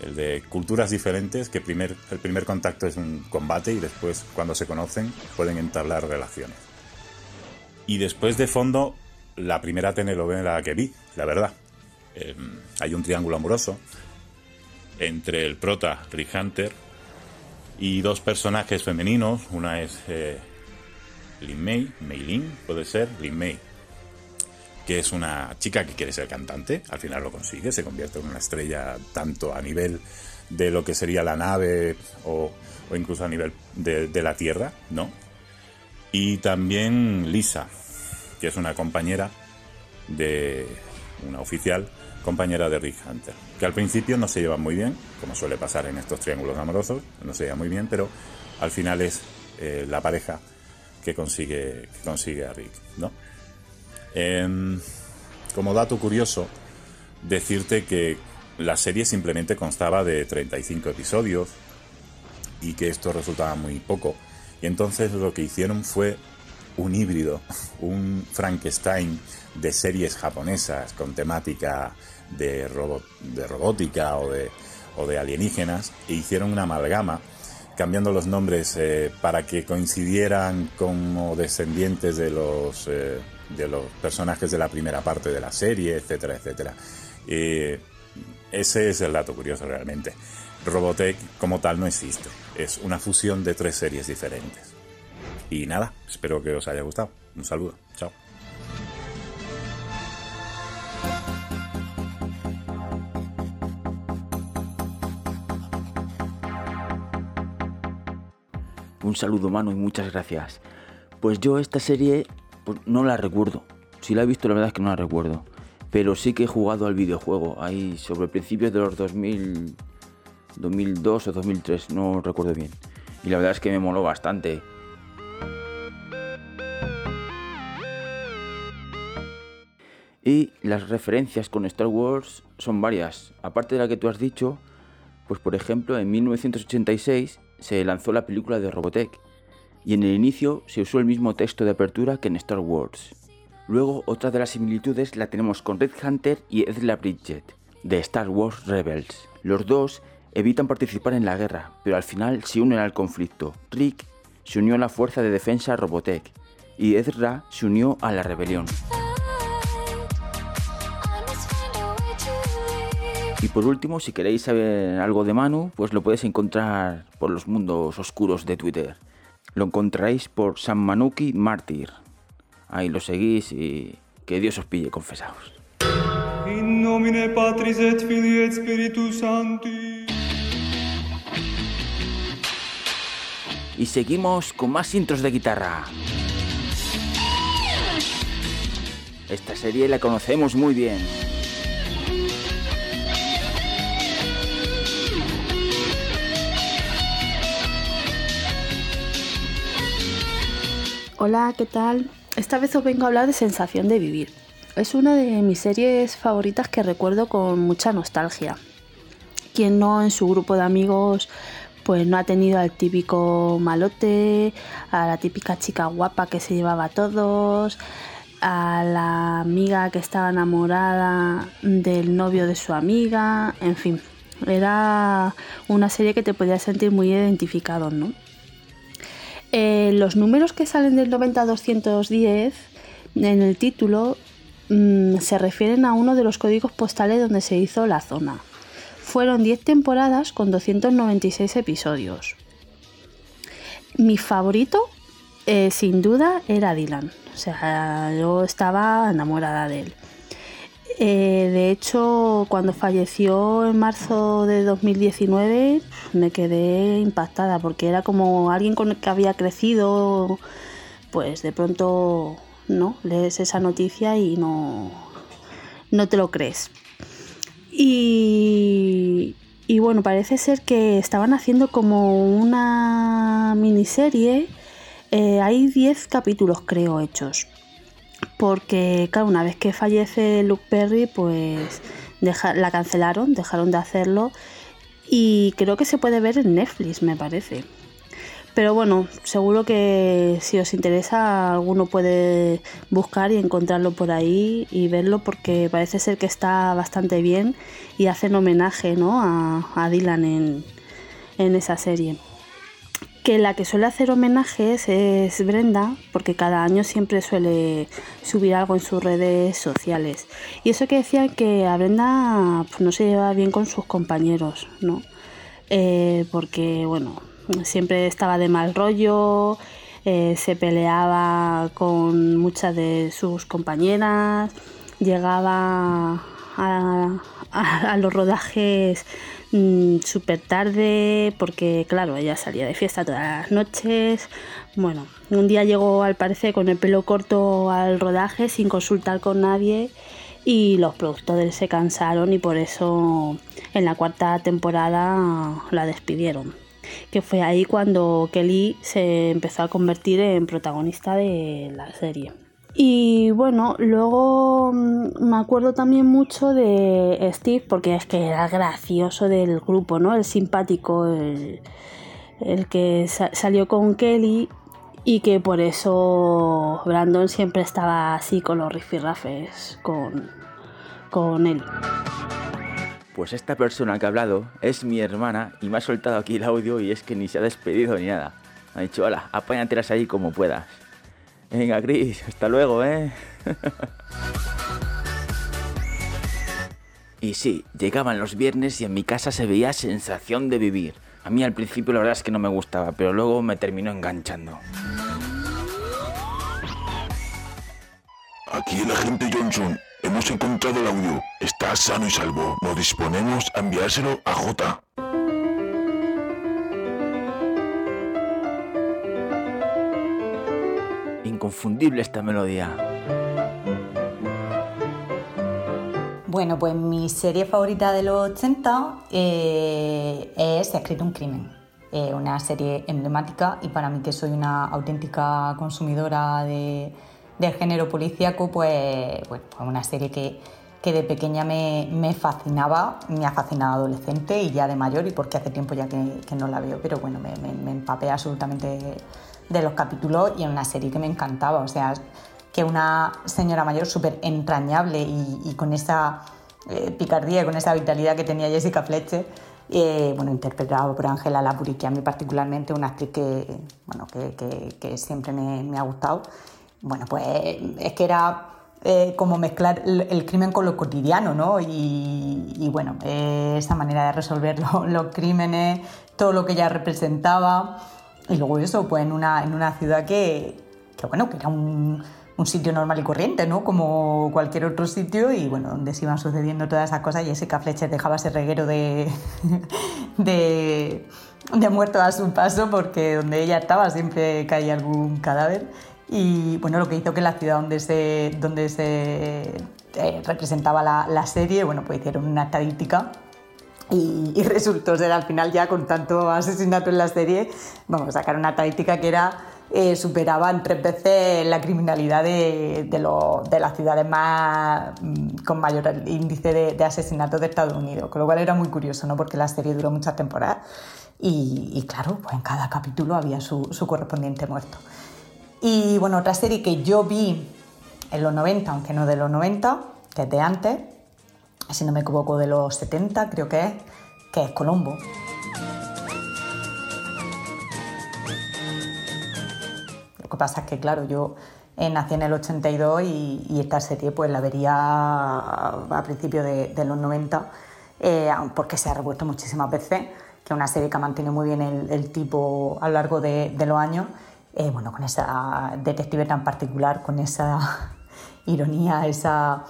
El de culturas diferentes, que primer, el primer contacto es un combate y después, cuando se conocen, pueden entablar relaciones. Y después de fondo, la primera telenovela que vi, la verdad. Eh, hay un triángulo amoroso entre el prota Rick Hunter y dos personajes femeninos. Una es eh, Lin May, Mei Lin, puede ser, Lin May, que es una chica que quiere ser cantante, al final lo consigue, se convierte en una estrella tanto a nivel de lo que sería la nave o, o incluso a nivel de, la Tierra, ¿no? Y también Lisa, que es una compañera de una oficial, compañera de Rick Hunter, que al principio no se lleva muy bien, como suele pasar en estos triángulos amorosos, no se lleva muy bien, pero al final es eh, la pareja que consigue, consigue a Rick, ¿no? Eh, como dato curioso, decirte que la serie simplemente constaba de 35 episodios y que esto resultaba muy poco. Y entonces lo que hicieron fue un híbrido, un Frankenstein de series japonesas con temática de, robótica o de, o de, alienígenas e hicieron una amalgama cambiando los nombres eh, para que coincidieran como descendientes de los, eh, de los personajes de la primera parte de la serie, etcétera, etcétera. Eh, ese es el dato curioso realmente. Robotech como tal no existe, es una fusión de tres series diferentes. Y nada, espero que os haya gustado. Un saludo, chao. Un saludo, mano, y muchas gracias. Pues yo esta serie pues, no la recuerdo. Si la he visto, la verdad es que no la recuerdo. Pero sí que he jugado al videojuego. Ahí sobre principios de los 2000, 2002 o 2003, no recuerdo bien. Y la verdad es que me moló bastante. Y las referencias con Star Wars son varias. Aparte de la que tú has dicho, pues por ejemplo en 1986 se lanzó la película de Robotech y en el inicio se usó el mismo texto de apertura que en Star Wars. Luego otra de las similitudes la tenemos con Red Hunter y Ezra Bridget de Star Wars Rebels. Los dos evitan participar en la guerra, pero al final se unen al conflicto. Rick se unió a la fuerza de defensa Robotech y Ezra se unió a la rebelión. Y por último, si queréis saber algo de Manu, pues lo podéis encontrar por los mundos oscuros de Twitter. Lo encontraréis por San Manuki Mártir. Ahí lo seguís y que Dios os pille, confesaos. In nomine Patris et Filii et Spiritus Sancti. Y seguimos con más intros de guitarra. Esta serie la conocemos muy bien. Hola, ¿qué tal? Esta vez os vengo a hablar de Sensación de Vivir. Es una de mis series favoritas que recuerdo con mucha nostalgia. Quien no en su grupo de amigos pues no ha tenido al típico malote, a la típica chica guapa que se llevaba a todos, a la amiga que estaba enamorada del novio de su amiga, en fin, era una serie que te podía sentir muy identificado, ¿no? Eh, los números que salen del 90 a 210 en el título mm, se refieren a uno de los códigos postales donde se hizo la zona. Fueron 10 temporadas con 296 episodios. Mi favorito, eh, sin duda, era Dylan. O sea, yo estaba enamorada de él. Eh, de hecho, cuando falleció en marzo de 2019, me quedé impactada porque era como alguien con el que había crecido, pues de pronto no lees esa noticia y no, no te lo crees. Y, bueno, parece ser que estaban haciendo como una miniserie. Eh, hay 10 capítulos, creo, hechos porque claro, una vez que fallece Luke Perry, pues la cancelaron, dejaron de hacerlo y creo que se puede ver en Netflix, me parece. Pero bueno, seguro que si os interesa, alguno puede buscar y encontrarlo por ahí y verlo porque parece ser que está bastante bien y hacen homenaje ¿no? a, Dylan en, esa serie que la que suele hacer homenajes es Brenda, porque cada año siempre suele subir algo en sus redes sociales. Y eso que decían que a Brenda pues, no se lleva bien con sus compañeros, ¿no? Eh, porque, bueno, siempre estaba de mal rollo, eh, se peleaba con muchas de sus compañeras, llegaba a los rodajes Mm, súper tarde porque claro, ella salía de fiesta todas las noches. Bueno, un día llegó al parecer con el pelo corto al rodaje sin consultar con nadie y los productores se cansaron y por eso en la cuarta temporada la despidieron. Que fue ahí cuando Kelly se empezó a convertir en protagonista de la serie. Y bueno, luego mm, me acuerdo también mucho de Steve, porque es que era gracioso del grupo, ¿no? El simpático, el, que salió con Kelly y que por eso Brandon siempre estaba así con los rifirrafes con, con él. Pues esta persona que ha hablado es mi hermana y me ha soltado aquí el audio y es que ni se ha despedido ni nada. Me ha dicho, hola, apáñatelas ahí como puedas. Venga, Chris, hasta luego, ¿eh? y sí, llegaban los viernes y en mi casa se veía sensación de vivir. A mí al principio la verdad es que no me gustaba, pero luego me terminó enganchando. Aquí el agente Johnson. Hemos encontrado el audio. Está sano y salvo. Nos disponemos a enviárselo a J. inconfundible esta melodía. Bueno, pues mi serie favorita de los 80 eh, es Se ha escrito un crimen. Una serie emblemática y para mí que soy una auténtica consumidora de, del género policíaco, pues, pues, una serie que, que de pequeña me, me, fascinaba, me ha fascinado adolescente y ya de mayor y porque hace tiempo ya que, que no la veo, pero bueno, me, me, absolutamente de los capítulos y en una serie que me encantaba. O sea, que una señora mayor súper entrañable y, con esa eh, picardía con esa vitalidad que tenía Jessica Fletcher. Eh, bueno, interpretado por Ángela Lapuri, que a mí particularmente una actriz que, bueno, que, siempre me, me ha gustado. Bueno, pues es que era eh, como mezclar el, el crimen con lo cotidiano, ¿no? Y, y bueno, eh, esa manera de resolver lo- los crímenes, todo lo que ella representaba. Y luego eso, pues en una, en una ciudad que, que, bueno, que era un, un sitio normal y corriente, ¿no? Como cualquier otro sitio y bueno, donde se iban sucediendo todas esas cosas y Jessica Fletcher dejaba ese reguero de, de, de muertos a su paso porque donde ella estaba siempre caía algún cadáver y bueno, lo que hizo que la ciudad donde se, donde se eh, representaba la, la serie, bueno, pues hicieron una estadística y, y resultó ser al final ya con tanto asesinato en la serie, vamos a sacar una estadística que era eh, superaban tres veces la criminalidad de, de, las ciudades más mm, con mayor índice de, de asesinatos de Estados Unidos, con lo cual era muy curioso, ¿no? porque la serie duró muchas temporadas y, y claro, pues en cada capítulo había su, su correspondiente muerto. Y bueno, otra serie que yo vi en los 90, aunque no de los 90, que es de antes, si no me equivoco de los 70 creo que es, que es Colombo. Lo que pasa es que, claro, yo eh, nací en el 82 y, esta serie pues la vería a, principios de, los 90 eh, porque se ha revuelto muchísimas veces, que es una serie que ha mantenido muy bien el, tipo a lo largo de, los años, eh, bueno, con esa detective tan particular, con esa ironía, esa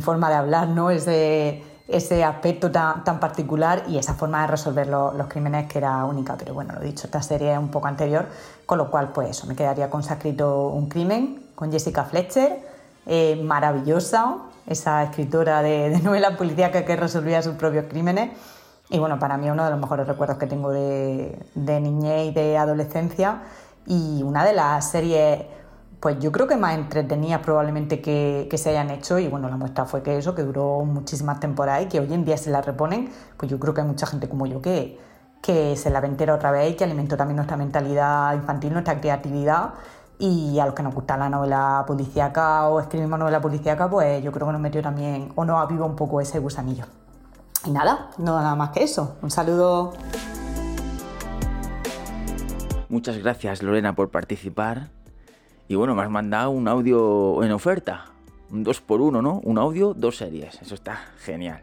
forma de hablar, ¿no? ese, ese aspecto tan, tan particular y esa forma de resolver lo- los crímenes que era única. Pero bueno, lo dicho, esta serie es un poco anterior, con lo cual pues eso, me quedaría con escrito un crimen, con Jessica Fletcher, eh, maravillosa, esa escritora de, de novela policíaca que resolvía sus propios crímenes. Y bueno, para mí uno de los mejores recuerdos que tengo de, de niñez y de adolescencia y una de las series, pues yo creo que más entretenidas probablemente que, que se hayan hecho y bueno, la muestra fue que eso, que duró muchísimas temporadas y que hoy en día se la reponen, pues yo creo que hay mucha gente como yo que, que se la ve entera otra vez y que alimentó también nuestra mentalidad infantil, nuestra creatividad y a los que nos gusta la novela policíaca o escribimos novela policíaca, pues yo creo que nos metió también o nos aviva un poco ese gusanillo. Y nada, nada más que eso. Un saludo. Muchas gracias Lorena por participar. Y bueno, me has mandado un audio en oferta. Un 2 por 1 ¿no? Un audio, dos series. Eso está genial.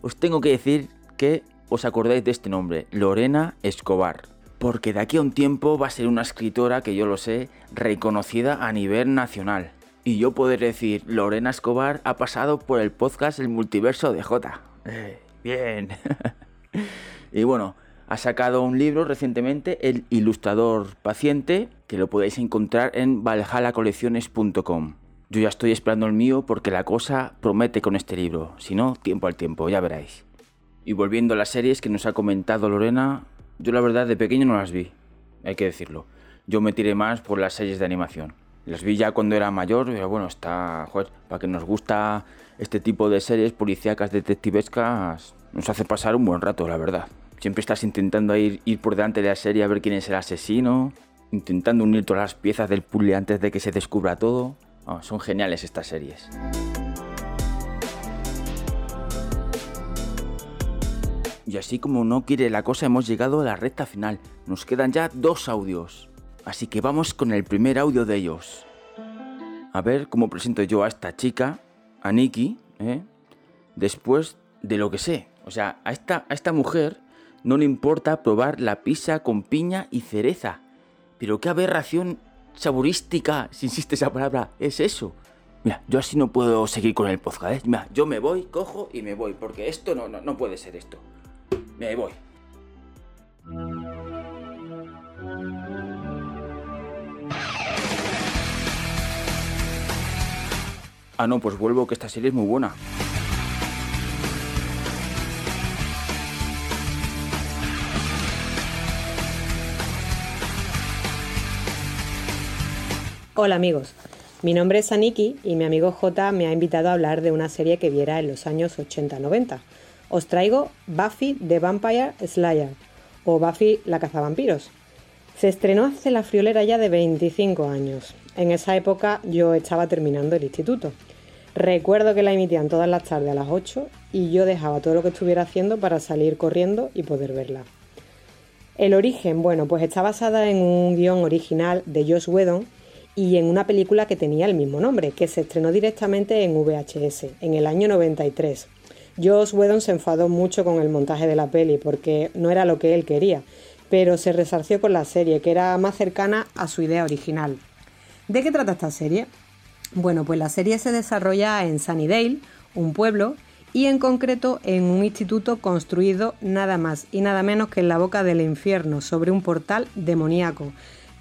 Os tengo que decir que os acordáis de este nombre, Lorena Escobar. Porque de aquí a un tiempo va a ser una escritora que yo lo sé, reconocida a nivel nacional. Y yo poder decir, Lorena Escobar ha pasado por el podcast El Multiverso de J. Eh, bien. y bueno, ha sacado un libro recientemente, El Ilustrador Paciente, que lo podéis encontrar en valhalacolecciones.com. Yo ya estoy esperando el mío porque la cosa promete con este libro. Si no, tiempo al tiempo, ya veréis. Y volviendo a las series que nos ha comentado Lorena, yo la verdad de pequeño no las vi, hay que decirlo. Yo me tiré más por las series de animación. Las vi ya cuando era mayor, pero bueno, está, joder, para que nos gusta este tipo de series policíacas detectivescas, nos hace pasar un buen rato, la verdad. Siempre estás intentando ir, ir por delante de la serie a ver quién es el asesino, intentando unir todas las piezas del puzzle antes de que se descubra todo. Son geniales estas series. Y así como no quiere la cosa, hemos llegado a la recta final. Nos quedan ya dos audios. Así que vamos con el primer audio de ellos. A ver cómo presento yo a esta chica, a Nikki, ¿eh? después de lo que sé. O sea, a esta, a esta mujer no le importa probar la pizza con piña y cereza. Pero qué aberración saborística, si insiste esa palabra, es eso. Mira, yo así no puedo seguir con el podcast. ¿eh? Mira, yo me voy, cojo y me voy, porque esto no, no, no puede ser esto. Me voy. Ah, no, pues vuelvo que esta serie es muy buena. Hola amigos, mi nombre es Aniki y mi amigo J me ha invitado a hablar de una serie que viera en los años 80-90. Os traigo Buffy the Vampire Slayer o Buffy la cazavampiros. Se estrenó hace la friolera ya de 25 años. En esa época yo estaba terminando el instituto. Recuerdo que la emitían todas las tardes a las 8 y yo dejaba todo lo que estuviera haciendo para salir corriendo y poder verla. El origen, bueno, pues está basada en un guion original de Josh Whedon y en una película que tenía el mismo nombre, que se estrenó directamente en VHS en el año 93. Josh Whedon se enfadó mucho con el montaje de la peli porque no era lo que él quería, pero se resarció con la serie, que era más cercana a su idea original. ¿De qué trata esta serie? Bueno, pues la serie se desarrolla en Sunnydale, un pueblo, y en concreto en un instituto construido nada más y nada menos que en la boca del infierno, sobre un portal demoníaco,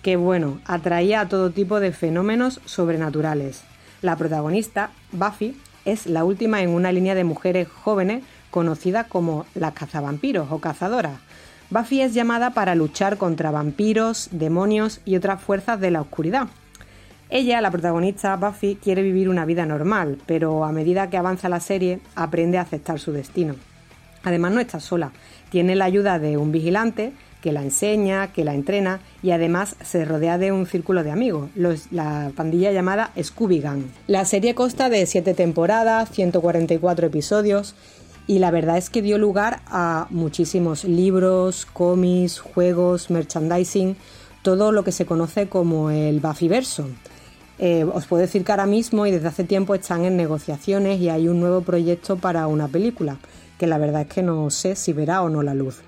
que bueno, atraía a todo tipo de fenómenos sobrenaturales. La protagonista, Buffy, es la última en una línea de mujeres jóvenes conocida como las cazavampiros o cazadoras. Buffy es llamada para luchar contra vampiros, demonios y otras fuerzas de la oscuridad. Ella, la protagonista, Buffy, quiere vivir una vida normal, pero a medida que avanza la serie, aprende a aceptar su destino. Además, no está sola, tiene la ayuda de un vigilante que la enseña, que la entrena y además se rodea de un círculo de amigos, la pandilla llamada Scooby Gang. La serie consta de 7 temporadas, 144 episodios y la verdad es que dio lugar a muchísimos libros, cómics, juegos, merchandising, todo lo que se conoce como el Buffyverso. Eh, os puedo decir que ahora mismo y desde hace tiempo están en negociaciones y hay un nuevo proyecto para una película, que la verdad es que no sé si verá o no la luz.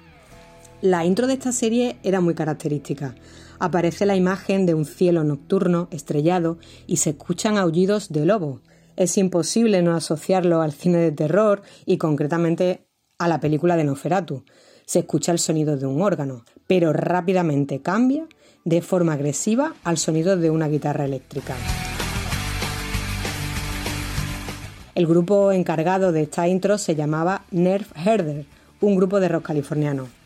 La intro de esta serie era muy característica. Aparece la imagen de un cielo nocturno estrellado y se escuchan aullidos de lobo. Es imposible no asociarlo al cine de terror y concretamente a la película de Noferatu. Se escucha el sonido de un órgano, pero rápidamente cambia de forma agresiva al sonido de una guitarra eléctrica. El grupo encargado de esta intro se llamaba Nerf Herder, un grupo de rock californiano.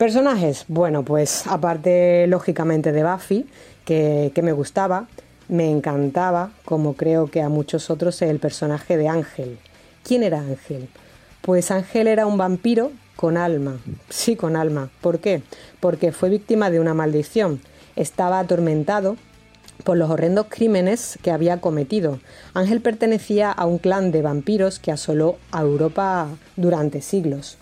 Personajes, bueno, pues aparte lógicamente de Buffy, que, que me gustaba, me encantaba, como creo que a muchos otros, el personaje de Ángel. ¿Quién era Ángel? Pues Ángel era un vampiro con alma, sí, con alma. ¿Por qué? Porque fue víctima de una maldición estaba atormentado por los horrendos crímenes que había cometido. Ángel pertenecía a un clan de vampiros que asoló a Europa durante siglos.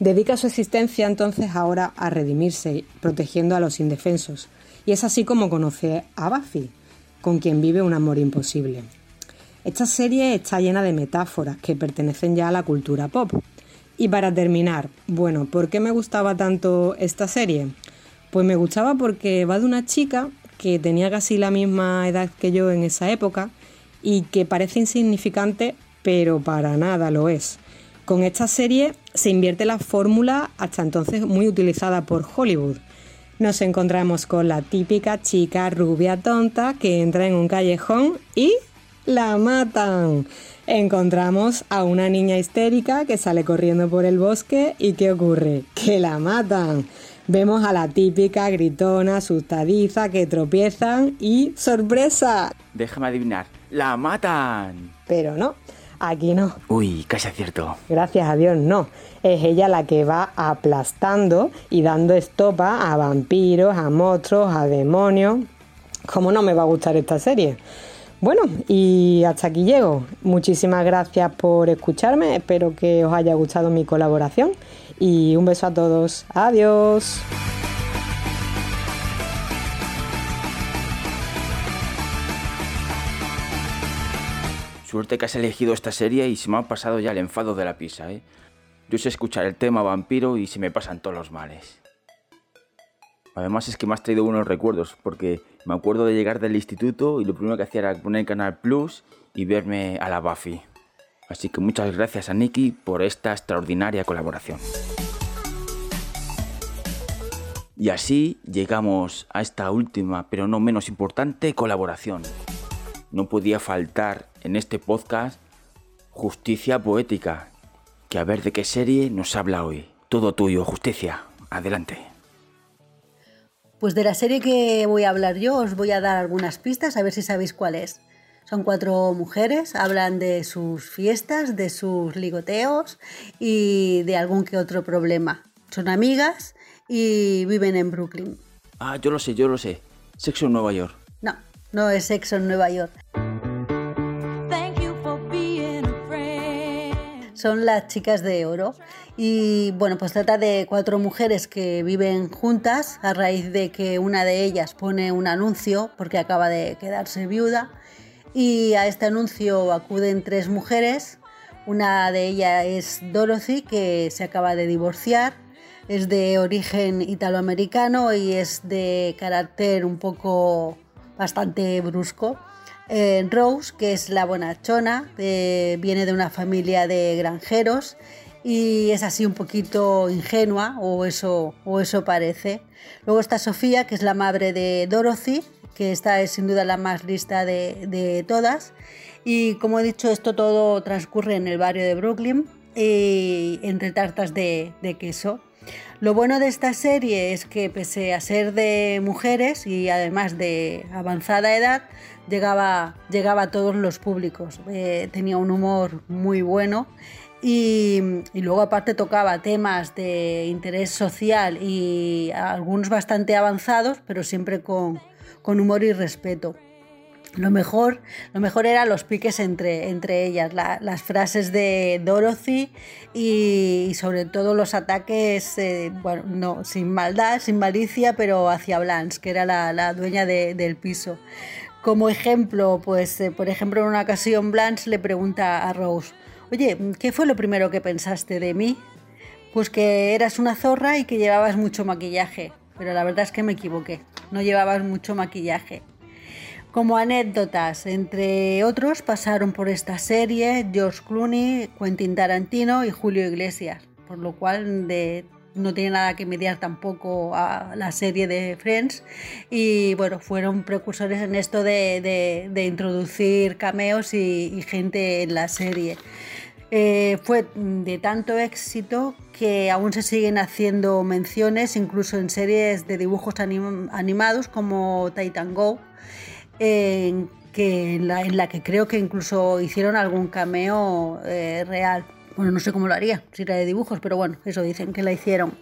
Dedica su existencia entonces ahora a redimirse, protegiendo a los indefensos. Y es así como conoce a Buffy, con quien vive un amor imposible. Esta serie está llena de metáforas que pertenecen ya a la cultura pop. Y para terminar, bueno, ¿por qué me gustaba tanto esta serie? Pues me gustaba porque va de una chica que tenía casi la misma edad que yo en esa época y que parece insignificante, pero para nada lo es. Con esta serie se invierte la fórmula hasta entonces muy utilizada por Hollywood. Nos encontramos con la típica chica rubia tonta que entra en un callejón y la matan. Encontramos a una niña histérica que sale corriendo por el bosque y ¿qué ocurre? Que la matan. Vemos a la típica gritona, asustadiza, que tropiezan y ¡sorpresa! Déjame adivinar, ¡la matan! Pero no, aquí no. Uy, casi acierto. Gracias a Dios no. Es ella la que va aplastando y dando estopa a vampiros, a monstruos, a demonios. ¿Cómo no me va a gustar esta serie? Bueno, y hasta aquí llego. Muchísimas gracias por escucharme. Espero que os haya gustado mi colaboración y un beso a todos. Adiós. Suerte que has elegido esta serie y se me ha pasado ya el enfado de la pizza, ¿eh? Yo sé escuchar el tema vampiro y se me pasan todos los males. Además es que me has traído buenos recuerdos, porque me acuerdo de llegar del instituto y lo primero que hacía era poner Canal Plus y verme a la Buffy. Así que muchas gracias a Nicky por esta extraordinaria colaboración. Y así llegamos a esta última, pero no menos importante, colaboración. No podía faltar en este podcast Justicia Poética, que a ver de qué serie nos habla hoy. Todo tuyo, Justicia. Adelante. Pues de la serie que voy a hablar yo os voy a dar algunas pistas a ver si sabéis cuál es. Son cuatro mujeres, hablan de sus fiestas, de sus ligoteos y de algún que otro problema. Son amigas y viven en Brooklyn. Ah, yo lo sé, yo lo sé. Sexo en Nueva York. No, es Sexo en Nueva York. son las chicas de oro. Y bueno, pues trata de cuatro mujeres que viven juntas a raíz de que una de ellas pone un anuncio porque acaba de quedarse viuda. Y a este anuncio acuden tres mujeres. Una de ellas es Dorothy, que se acaba de divorciar. Es de origen italoamericano y es de carácter un poco bastante brusco. Eh, Rose, que es la bonachona, eh, viene de una familia de granjeros y es así un poquito ingenua, o eso, o eso parece. Luego está Sofía, que es la madre de Dorothy, que esta es sin duda la más lista de, todas. Y como he dicho, esto todo transcurre en el barrio de Brooklyn, y entre tartas de, de queso. Lo bueno de esta serie es que pese a ser de mujeres y además de avanzada edad, llegaba, llegaba a todos los públicos. Eh, tenía un humor muy bueno y, luego aparte tocaba temas de interés social y algunos bastante avanzados, pero siempre con, humor y respeto. Lo mejor, lo mejor era los piques entre, entre ellas, las frases de Dorothy y, sobre todo los ataques, eh, bueno, no, sin maldad, sin malicia, pero hacia Blanche, que era la, dueña del piso. Como ejemplo, pues eh, por ejemplo en una ocasión Blanche le pregunta a Rose, oye, ¿qué fue lo primero que pensaste de mí? Pues que eras una zorra y que llevabas mucho maquillaje, pero la verdad es que me equivoqué, no llevabas mucho maquillaje. Como anécdotas, entre otros, pasaron por esta serie George Clooney, Quentin Tarantino y Julio Iglesias, por lo cual de no tiene nada que mediar tampoco a la serie de Friends y bueno, fueron precursores en esto de, introducir cameos y, gente en la serie. Eh, fue de tanto éxito que aún se siguen haciendo menciones, incluso en series de dibujos animados como Titan Go, que en, la, que creo que incluso hicieron algún cameo eh, real. Bueno, no sé cómo lo haría, si era de dibujos, pero bueno, eso dicen que la hicieron.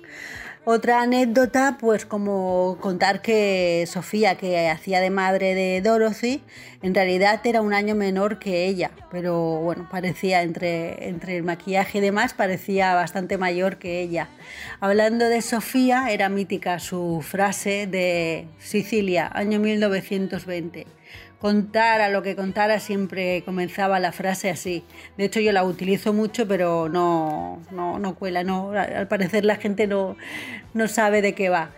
Otra anécdota, pues como contar que Sofía, que hacía de madre de Dorothy, en realidad era un año menor que ella, pero bueno, parecía entre, entre el maquillaje y demás, parecía bastante mayor que ella. Hablando de Sofía, era mítica su frase de Sicilia, año 1920 contara lo que contara, siempre comenzaba la frase así. De hecho, yo la utilizo mucho, pero no, no, no cuela, no, al parecer la gente no, no sabe de qué va.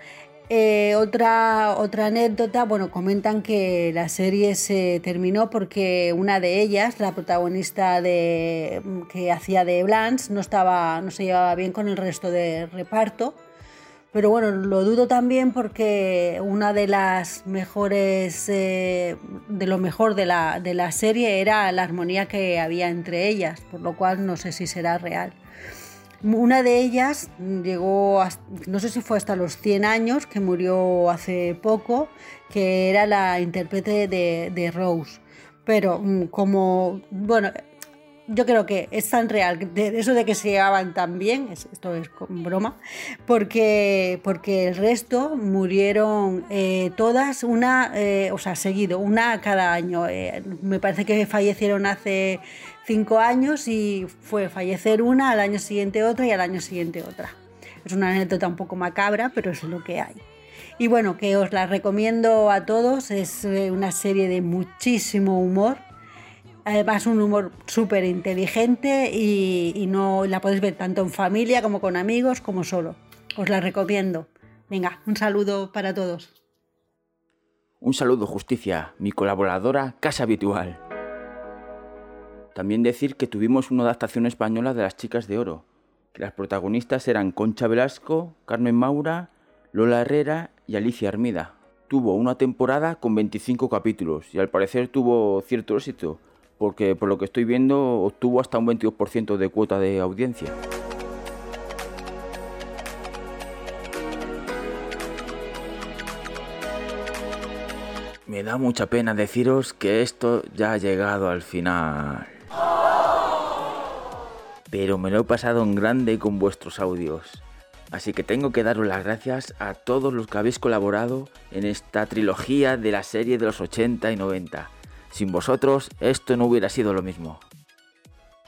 Eh, otra, otra anécdota, bueno, comentan que la serie se terminó porque una de ellas, la protagonista de, que hacía de Blanche, no, estaba, no se llevaba bien con el resto del reparto pero bueno, lo dudo también porque una de las mejores, eh, de lo mejor de la, de la serie era la armonía que había entre ellas, por lo cual no sé si será real. Una de ellas llegó, no sé si fue hasta los 100 años, que murió hace poco, que era la intérprete de, de Rose. Pero mm, como, bueno, yo creo que es tan real, de eso de que se llevaban tan bien, esto es broma, porque, porque el resto murieron eh, todas, una, eh, o sea, seguido, una cada año. Eh, me parece que fallecieron hace cinco años y fue fallecer una, al año siguiente otra y al año siguiente otra. Es una anécdota un poco macabra, pero es lo que hay. Y bueno, que os la recomiendo a todos, es una serie de muchísimo humor Además, un humor súper inteligente y, no la podéis ver tanto en familia como con amigos como solo. Os la recomiendo. Venga, un saludo para todos. Un saludo, Justicia, mi colaboradora casa habitual. También decir que tuvimos una adaptación española de Las Chicas de Oro, que las protagonistas eran Concha Velasco, Carmen Maura, Lola Herrera y Alicia Armida. Tuvo una temporada con 25 capítulos y al parecer tuvo cierto éxito, porque por lo que estoy viendo obtuvo hasta un 22% de cuota de audiencia. Me da mucha pena deciros que esto ya ha llegado al final. Pero me lo he pasado en grande con vuestros audios. Así que tengo que daros las gracias a todos los que habéis colaborado en esta trilogía de la serie de los 80 y 90 sin vosotros esto no hubiera sido lo mismo.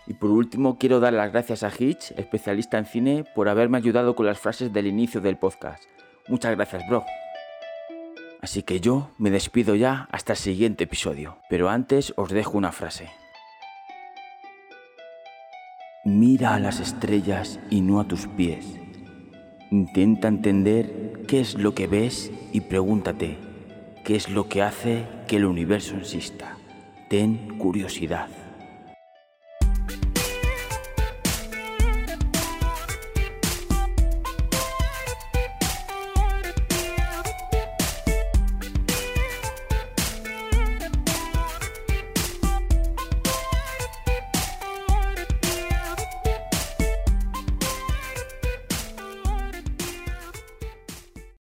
Y por último, quiero dar las gracias a Hitch, especialista en cine, por haberme ayudado con las frases del inicio del podcast. Muchas gracias, bro. Así que yo me despido ya hasta el siguiente episodio. Pero antes os dejo una frase. Mira a las estrellas y no a tus pies. Intenta entender qué es lo que ves y pregúntate qué es lo que hace que el universo insista. Ten curiosidad.